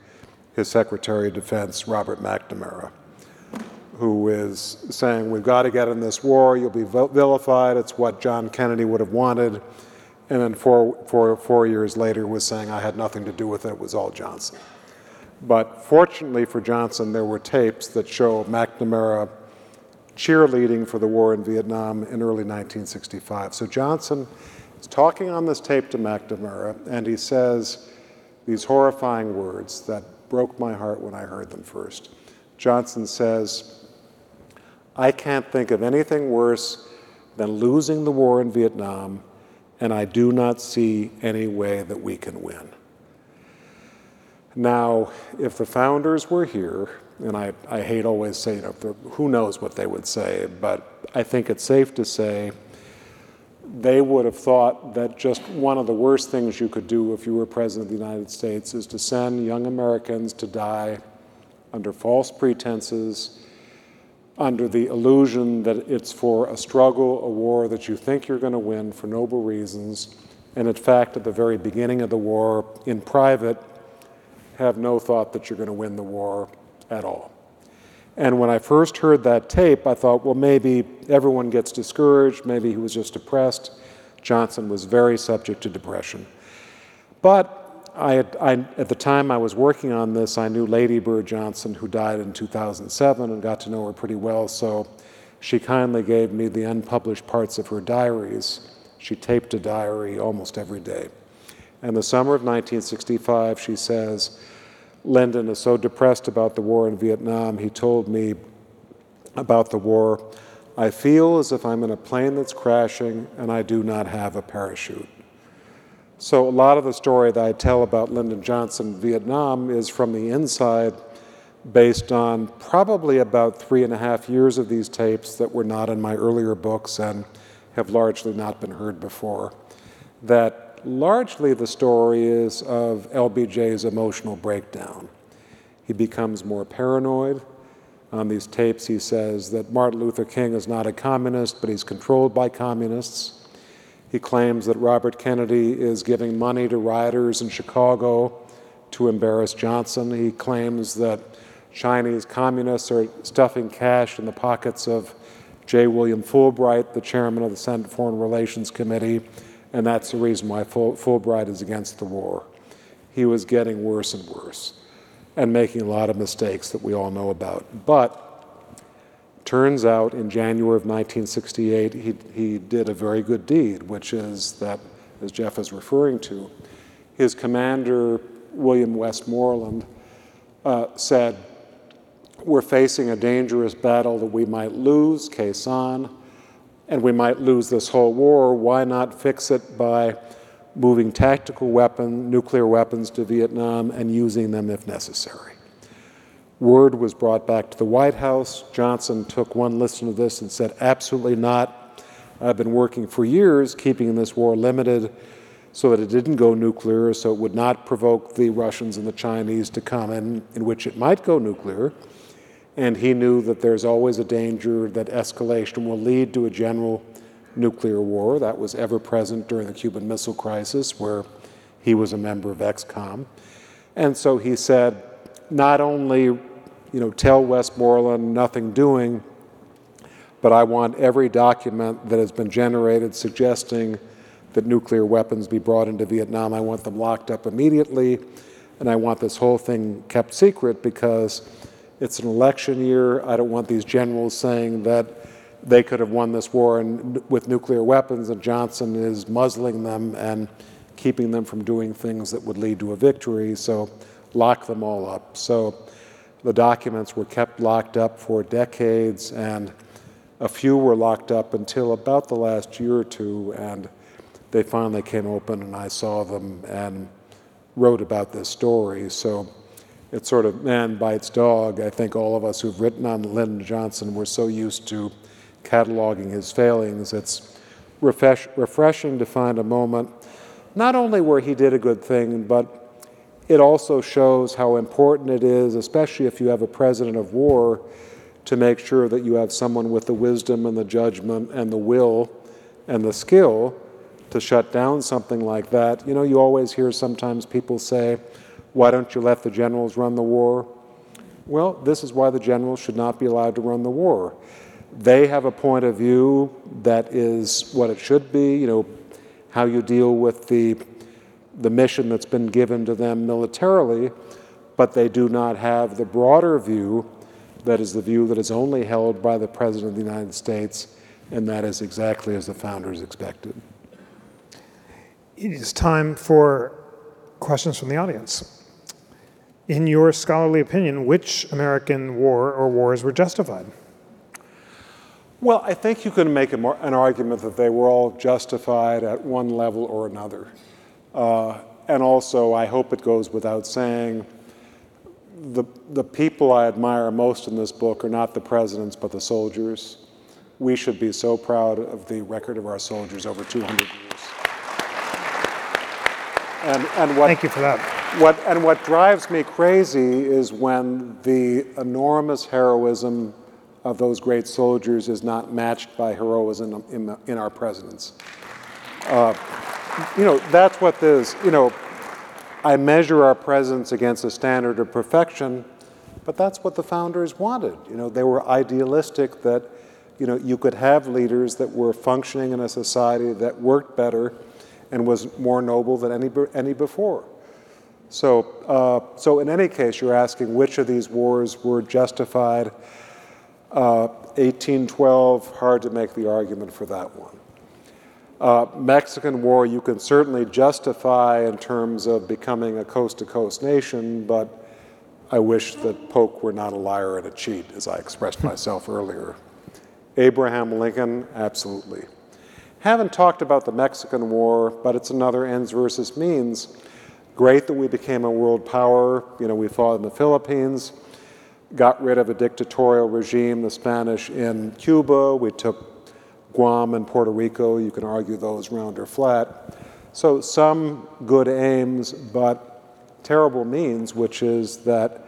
his Secretary of Defense, Robert McNamara, who is saying, we've got to get in this war, you'll be vilified, it's what John Kennedy would have wanted. And then four, four, four years later was saying, I had nothing to do with it, it was all Johnson. But fortunately for Johnson, there were tapes that show McNamara cheerleading for the war in Vietnam in early 1965. So Johnson is talking on this tape to McNamara, and he says these horrifying words that broke my heart when I heard them first. Johnson says, I can't think of anything worse than losing the war in Vietnam, and I do not see any way that we can win. Now, if the founders were here, and I, I hate always saying, you know, who knows what they would say, but I think it's safe to say they would have thought that just one of the worst things you could do if you were president of the United States is to send young Americans to die under false pretenses, under the illusion that it's for a struggle, a war that you think you're going to win for noble reasons, and in fact, at the very beginning of the war, in private, have no thought that you're going to win the war at all. And when I first heard that tape, I thought, well, maybe everyone gets discouraged, maybe he was just depressed. Johnson was very subject to depression. But I had, I, at the time I was working on this, I knew Lady Bird Johnson, who died in 2007, and got to know her pretty well. So she kindly gave me the unpublished parts of her diaries. She taped a diary almost every day. And the summer of 1965, she says, Lyndon is so depressed about the war in Vietnam, he told me about the war, I feel as if I'm in a plane that's crashing and I do not have a parachute. So, a lot of the story that I tell about Lyndon Johnson Vietnam is from the inside, based on probably about three and a half years of these tapes that were not in my earlier books and have largely not been heard before. That largely the story is of LBJ's emotional breakdown. He becomes more paranoid. On these tapes, he says that Martin Luther King is not a communist, but he's controlled by communists. He claims that Robert Kennedy is giving money to rioters in Chicago to embarrass Johnson. He claims that Chinese communists are stuffing cash in the pockets of J. William Fulbright, the chairman of the Senate Foreign Relations Committee, and that's the reason why Fulbright is against the war. He was getting worse and worse and making a lot of mistakes that we all know about. But turns out in January of 1968, he, he did a very good deed, which is that, as Jeff is referring to, his commander, William Westmoreland, uh, said, We're facing a dangerous battle that we might lose, Khe Sanh, and we might lose this whole war. Why not fix it by moving tactical weapon, nuclear weapons to Vietnam and using them if necessary? Word was brought back to the White House. Johnson took one listen to this and said, Absolutely not. I've been working for years keeping this war limited so that it didn't go nuclear, so it would not provoke the Russians and the Chinese to come in, in which it might go nuclear. And he knew that there's always a danger that escalation will lead to a general nuclear war. That was ever present during the Cuban Missile Crisis, where he was a member of EXCOM. And so he said, not only you know, tell Westmoreland nothing doing, but I want every document that has been generated suggesting that nuclear weapons be brought into Vietnam. I want them locked up immediately, and I want this whole thing kept secret because it's an election year. I don't want these generals saying that they could have won this war and, with nuclear weapons, and Johnson is muzzling them and keeping them from doing things that would lead to a victory. So lock them all up. So the documents were kept locked up for decades, and a few were locked up until about the last year or two. And they finally came open and I saw them and wrote about this story. So it's sort of man bites dog. I think all of us who've written on Lyndon Johnson were so used to cataloging his failings. It's refresh, refreshing to find a moment, not only where he did a good thing, but it also shows how important it is, especially if you have a president of war, to make sure that you have someone with the wisdom and the judgment and the will and the skill to shut down something like that. You know, you always hear sometimes people say, why don't you let the generals run the war? Well, this is why the generals should not be allowed to run the war. They have a point of view that is what it should be, you know, how you deal with the, the mission that's been given to them militarily, but they do not have the broader view that is the view that is only held by the President of the United States, and that is exactly as the founders expected. It is time for questions from the audience. In your scholarly opinion, which American war or wars were justified? Well, I think you can make an argument that they were all justified at one level or another. Uh, and also, I hope it goes without saying, the, the people I admire most in this book are not the presidents, but the soldiers. We should be so proud of the record of our soldiers over 200 years. And, and what, Thank you for that. What, and what drives me crazy is when the enormous heroism of those great soldiers is not matched by heroism in, in our presidents. Uh, you know, that's what this, you know, I measure our presidents against a standard of perfection, but that's what the founders wanted. You know, they were idealistic that, you know, you could have leaders that were functioning in a society that worked better and was more noble than any, any before. So, uh, so in any case, you're asking which of these wars were justified. Uh, 1812, hard to make the argument for that one. Uh, Mexican War, you can certainly justify in terms of becoming a coast to coast nation, but I wish that Polk were not a liar and a cheat, as I expressed myself earlier. Abraham Lincoln, absolutely. Haven't talked about the Mexican War, but it's another ends versus means. Great that we became a world power. You know, we fought in the Philippines, got rid of a dictatorial regime, the Spanish in Cuba. We took Guam and Puerto Rico. You can argue those round or flat. So some good aims, but terrible means, which is that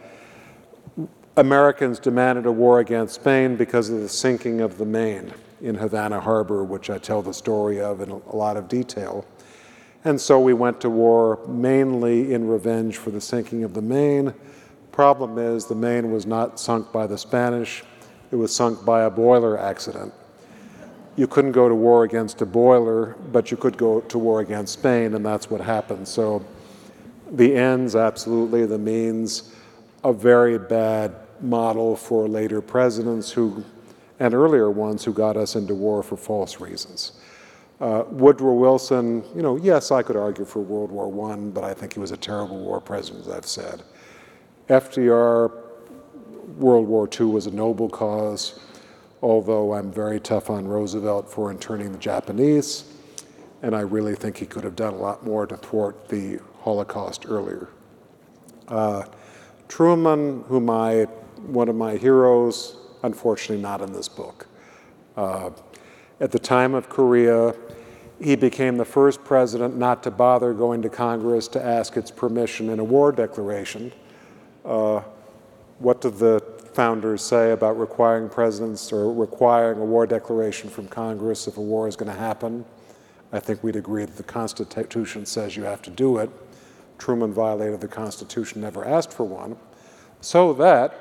Americans demanded a war against Spain because of the sinking of the Maine in Havana Harbor, which I tell the story of in a lot of detail. And so we went to war mainly in revenge for the sinking of the Maine. Problem is, the Maine was not sunk by the Spanish, it was sunk by a boiler accident. You couldn't go to war against a boiler, but you could go to war against Spain, and that's what happened. So the ends, absolutely, the means, a very bad model for later presidents who, and earlier ones who got us into war for false reasons. Uh, Woodrow Wilson, you know, yes, I could argue for World War I, but I think he was a terrible war president, as I've said. FDR, World War II was a noble cause, although I'm very tough on Roosevelt for interning the Japanese, and I really think he could have done a lot more to thwart the Holocaust earlier. Uh, Truman, whom I, one of my heroes, unfortunately not in this book. Uh, at the time of Korea, he became the first president not to bother going to Congress to ask its permission in a war declaration. Uh, what did the founders say about requiring presidents or requiring a war declaration from Congress if a war is going to happen? I think we'd agree that the Constitution says you have to do it. Truman violated the Constitution, never asked for one. So that,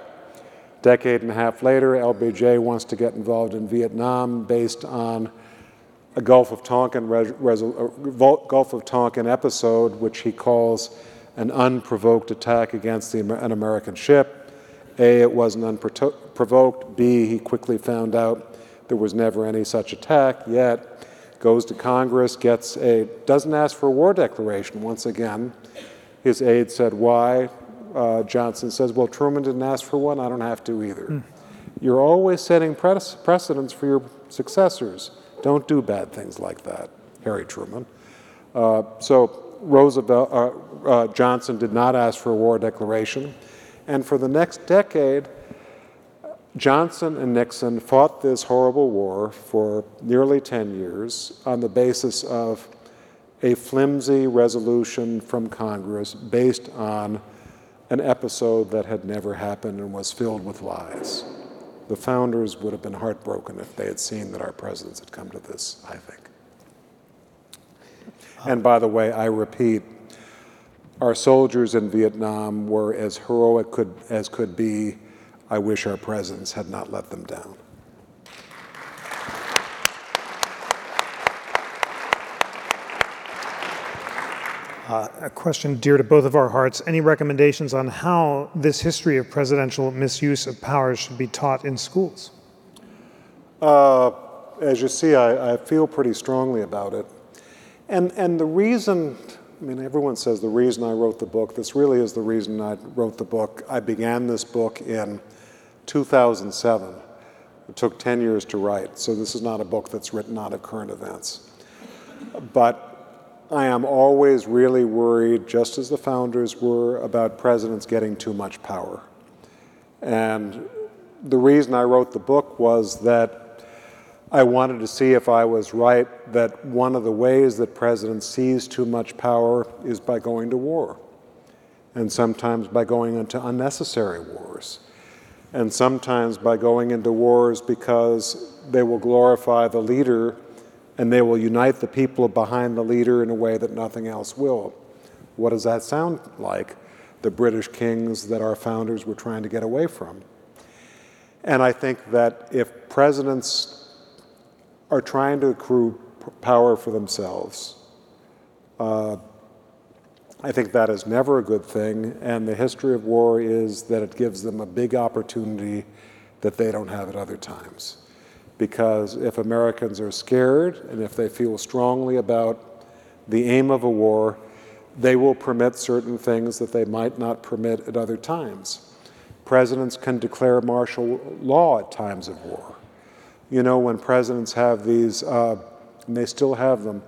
decade and a half later, LBJ wants to get involved in Vietnam based on a Gulf of Tonkin, uh, Gulf of Tonkin episode, which he calls an unprovoked attack against the, an American ship. A, it wasn't unprovoked. B, he quickly found out there was never any such attack, yet goes to Congress, gets a, doesn't ask for a war declaration once again. His aide said, why? Uh, Johnson says, well, Truman didn't ask for one, I don't have to either. Mm. You're always setting precedents for your successors. Don't do bad things like that, Harry Truman. Uh, so Roosevelt, uh, uh, Johnson did not ask for a war declaration. And for the next decade, Johnson and Nixon fought this horrible war for nearly 10 years on the basis of a flimsy resolution from Congress based on an episode that had never happened and was filled with lies the founders would have been heartbroken if they had seen that our presidents had come to this, I think. And by the way, I repeat, our soldiers in Vietnam were as heroic could, as could be. I wish our presidents had not let them down. Uh, a question dear to both of our hearts. Any recommendations on how this history of presidential misuse of power should be taught in schools? Uh, as you see, I, I, feel pretty strongly about it. And, and the reason, I mean, everyone says the reason I wrote the book, this really is the reason I wrote the book. I began this book in 2007. It took 10 years to write, so this is not a book that's written out of current events. But I am always really worried, just as the founders were, about presidents getting too much power. And the reason I wrote the book was that I wanted to see if I was right that one of the ways that presidents seize too much power is by going to war, and sometimes by going into unnecessary wars, and sometimes by going into wars because they will glorify the leader and they will unite the people behind the leader in a way that nothing else will. What does that sound like? The British kings that our founders were trying to get away from. And I think that if presidents are trying to accrue power for themselves, uh, I think that is never a good thing, and the history of war is that it gives them a big opportunity that they don't have at other times because if Americans are scared and if they feel strongly about the aim of a war, they will permit certain things that they might not permit at other times. Presidents can declare martial law at times of war. You know, when presidents have these, uh, and they still have them,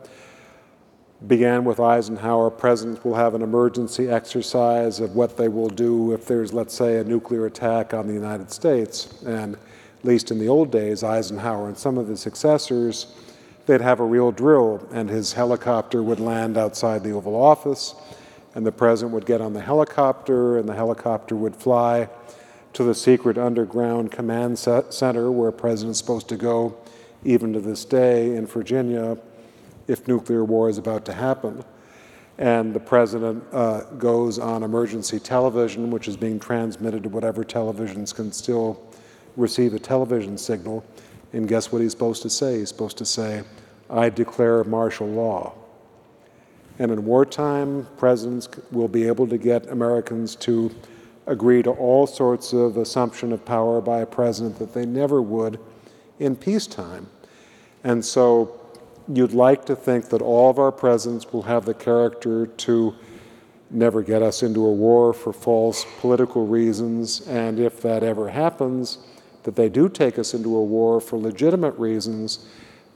began with Eisenhower, presidents will have an emergency exercise of what they will do if there's, let's say, a nuclear attack on the United States. And at least in the old days, Eisenhower and some of his successors, they'd have a real drill, and his helicopter would land outside the Oval Office, and the president would get on the helicopter, and the helicopter would fly to the secret underground command center where a president's supposed to go, even to this day in Virginia, if nuclear war is about to happen. and the president uh, goes on emergency television, which is being transmitted to whatever televisions can still receive a television signal. And guess what he's supposed to say? He's supposed to say, I declare martial law. And in wartime, presidents will be able to get Americans to agree to all sorts of assumption of power by a president that they never would in peacetime. And so you'd like to think that all of our presidents will have the character to never get us into a war for false political reasons, and if that ever happens, that they do take us into a war for legitimate reasons,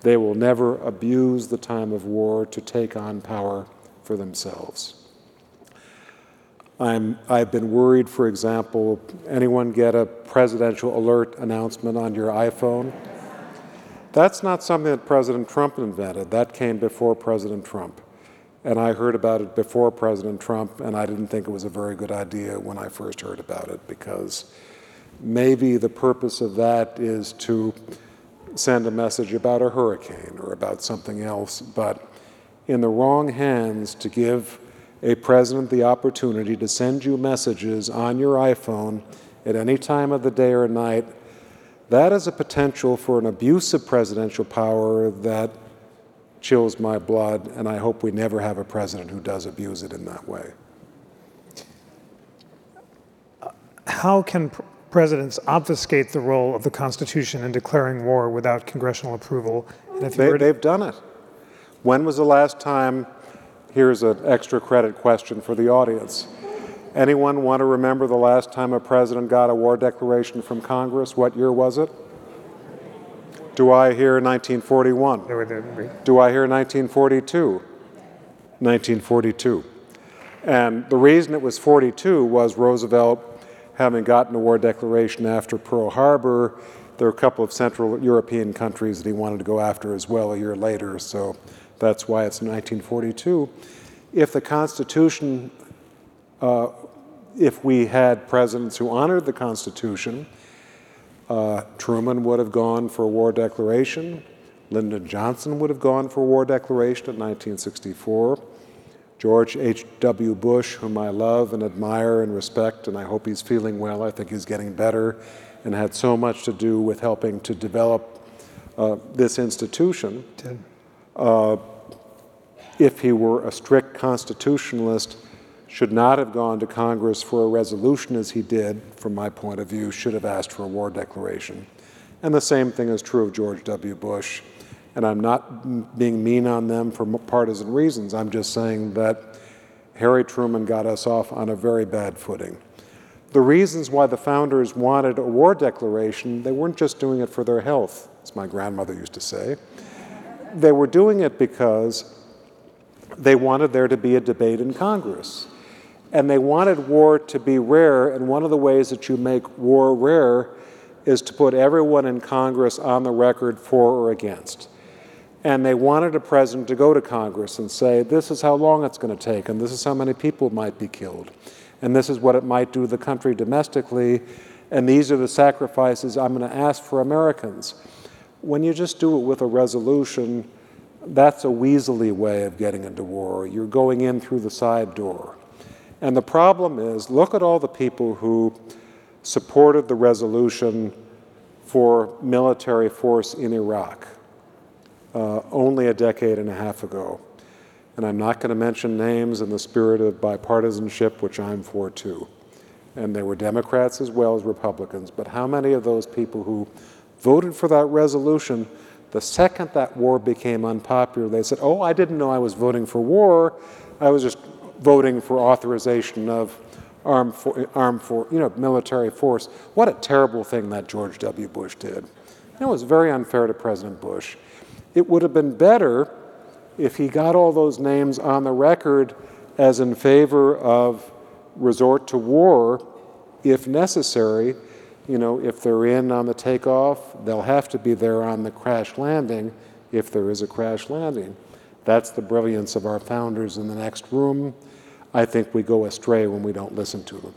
they will never abuse the time of war to take on power for themselves. I'm, I've been worried, for example, anyone get a presidential alert announcement on your iPhone? That's not something that President Trump invented. That came before President Trump. And I heard about it before President Trump, and I didn't think it was a very good idea when I first heard about it because maybe the purpose of that is to send a message about a hurricane or about something else, but in the wrong hands to give a president the opportunity to send you messages on your iPhone at any time of the day or night, that is a potential for an abuse of presidential power that chills my blood, and I hope we never have a president who does abuse it in that way. How can presidents obfuscate the role of the Constitution in declaring war without congressional approval? And if they, they've done it. When was the last time? Here's an extra credit question for the audience. Anyone want to remember the last time a president got a war declaration from Congress? What year was it? Do I hear 1941? Do I hear 1942? 1942. And the reason it was 42 was Roosevelt, having gotten a war declaration after Pearl Harbor, there were a couple of Central European countries that he wanted to go after as well a year later. So that's why it's 1942. If the Constitution, uh, if we had presidents who honored the Constitution, uh, Truman would have gone for a war declaration. Lyndon Johnson would have gone for a war declaration in 1964. George H.W. Bush, whom I love and admire and respect, and I hope he's feeling well. I think he's getting better and had so much to do with helping to develop uh, this institution. Uh, if he were a strict constitutionalist, should not have gone to Congress for a resolution as he did, from my point of view, should have asked for a war declaration. And the same thing is true of George W. Bush. And I'm not being mean on them for partisan reasons. I'm just saying that Harry Truman got us off on a very bad footing. The reasons why the founders wanted a war declaration, they weren't just doing it for their health, as my grandmother used to say. They were doing it because they wanted there to be a debate in Congress. And they wanted war to be rare, and one of the ways that you make war rare is to put everyone in Congress on the record for or against. And they wanted a president to go to Congress and say, this is how long it's going to take, and this is how many people might be killed, and this is what it might do to the country domestically, and these are the sacrifices I'm going to ask for Americans. When you just do it with a resolution, that's a weaselly way of getting into war. You're going in through the side door. And the problem is look at all the people who supported the resolution for military force in Iraq uh, only a decade and a half ago. And I'm not going to mention names in the spirit of bipartisanship, which I'm for too. And there were Democrats as well as Republicans. But how many of those people who voted for that resolution the second that war became unpopular, they said, Oh, I didn't know I was voting for war. I was just voting for authorization of armed, for, armed for, you know, military force. What a terrible thing that George W. Bush did. It was very unfair to President Bush. It would have been better if he got all those names on the record as in favor of resort to war if necessary you know, if they're in on the takeoff, they'll have to be there on the crash landing if there is a crash landing. That's the brilliance of our founders in the next room. I think we go astray when we don't listen to them.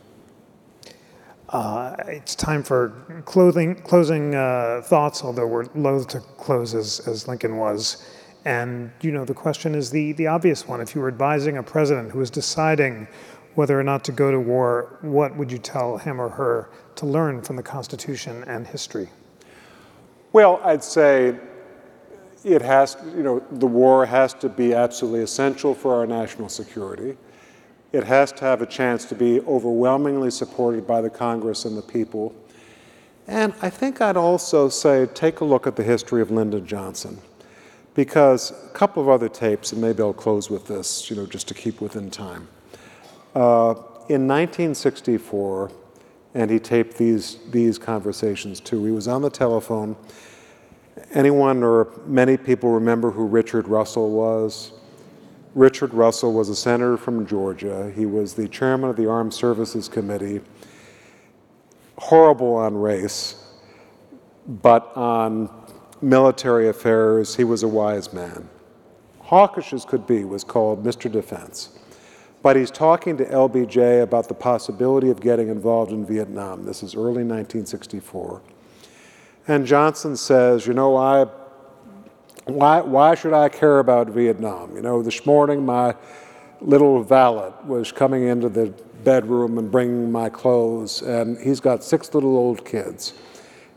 Uh, it's time for clothing, closing uh, thoughts, although we're loath to close as, as Lincoln was. And, you know, the question is the, the obvious one. If you were advising a president who was deciding whether or not to go to war, what would you tell him or her to learn from the Constitution and history? Well, I'd say it has, you know, the war has to be absolutely essential for our national security. It has to have a chance to be overwhelmingly supported by the Congress and the people. And I think I'd also say take a look at the history of Lyndon Johnson, because a couple of other tapes, and maybe I'll close with this, you know, just to keep within time. Uh, in 1964, and he taped these, these conversations too. He was on the telephone. Anyone or many people remember who Richard Russell was? Richard Russell was a senator from Georgia. He was the chairman of the Armed Services Committee. Horrible on race, but on military affairs, he was a wise man. Hawkish as could be, was called Mr. Defense. But he's talking to LBJ about the possibility of getting involved in Vietnam. This is early 1964. And Johnson says, You know, I, why, why should I care about Vietnam? You know, this morning my little valet was coming into the bedroom and bringing my clothes, and he's got six little old kids.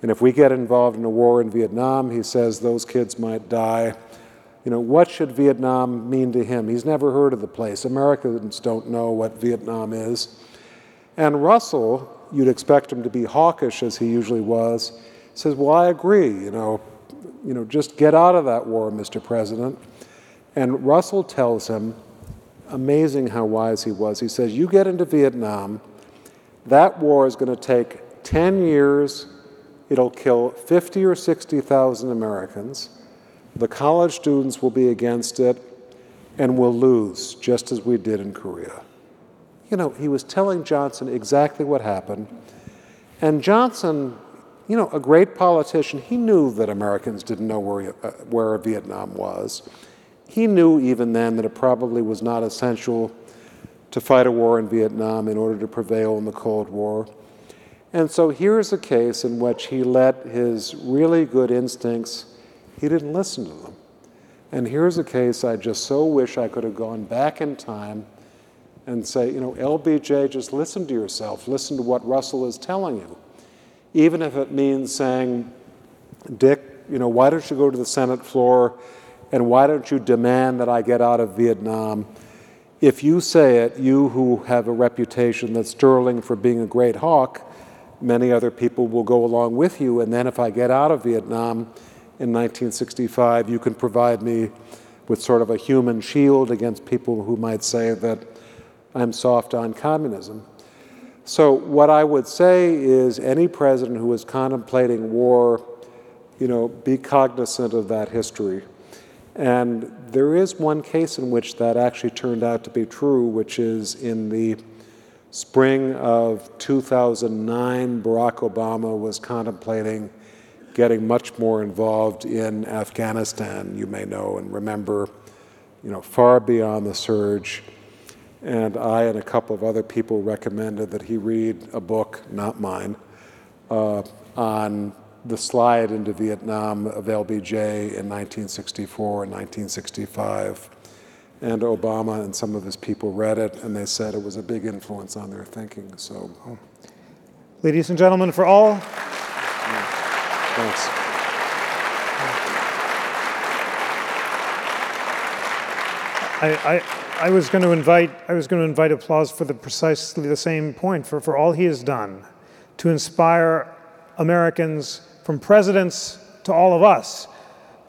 And if we get involved in a war in Vietnam, he says those kids might die. You know, what should Vietnam mean to him? He's never heard of the place. Americans don't know what Vietnam is. And Russell, you'd expect him to be hawkish as he usually was, says, Well, I agree, you know, you know, just get out of that war, Mr. President. And Russell tells him, amazing how wise he was. He says, You get into Vietnam, that war is going to take 10 years, it'll kill 50 or 60,000 Americans. The college students will be against it and we'll lose, just as we did in Korea. You know, he was telling Johnson exactly what happened. And Johnson, you know, a great politician, he knew that Americans didn't know where, uh, where Vietnam was. He knew even then that it probably was not essential to fight a war in Vietnam in order to prevail in the Cold War. And so here's a case in which he let his really good instincts he didn't listen to them. And here's a case I just so wish I could have gone back in time and say, you know, LBJ, just listen to yourself, listen to what Russell is telling you. Even if it means saying, Dick, you know, why don't you go to the Senate floor and why don't you demand that I get out of Vietnam? If you say it, you who have a reputation that's sterling for being a great hawk, many other people will go along with you. And then if I get out of Vietnam, in 1965, you can provide me with sort of a human shield against people who might say that I'm soft on communism. So, what I would say is any president who is contemplating war, you know, be cognizant of that history. And there is one case in which that actually turned out to be true, which is in the spring of 2009, Barack Obama was contemplating getting much more involved in Afghanistan, you may know and remember, you know, far beyond the surge. And I and a couple of other people recommended that he read a book, not mine, uh, on the slide into Vietnam of LBJ in 1964 and 1965. And Obama and some of his people read it, and they said it was a big influence on their thinking. So, ladies and gentlemen, for all Thanks. I, I, I was going to invite I was going to invite applause for the precisely the same point for, for all he has done to inspire Americans from presidents to all of us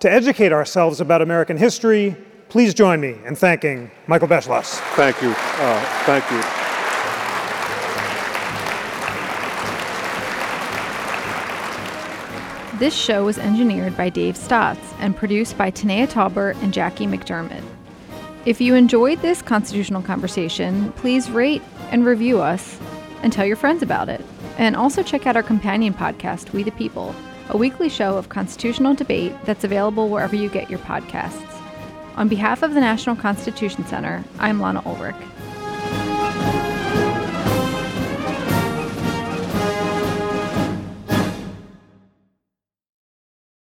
to educate ourselves about American history. Please join me in thanking Michael Beschloss. Thank you. Uh, thank you. This show was engineered by Dave Stotts and produced by Tanaya Tauber and Jackie McDermott. If you enjoyed this constitutional conversation, please rate and review us and tell your friends about it. And also check out our companion podcast, We the People, a weekly show of constitutional debate that's available wherever you get your podcasts. On behalf of the National Constitution Center, I'm Lana Ulrich.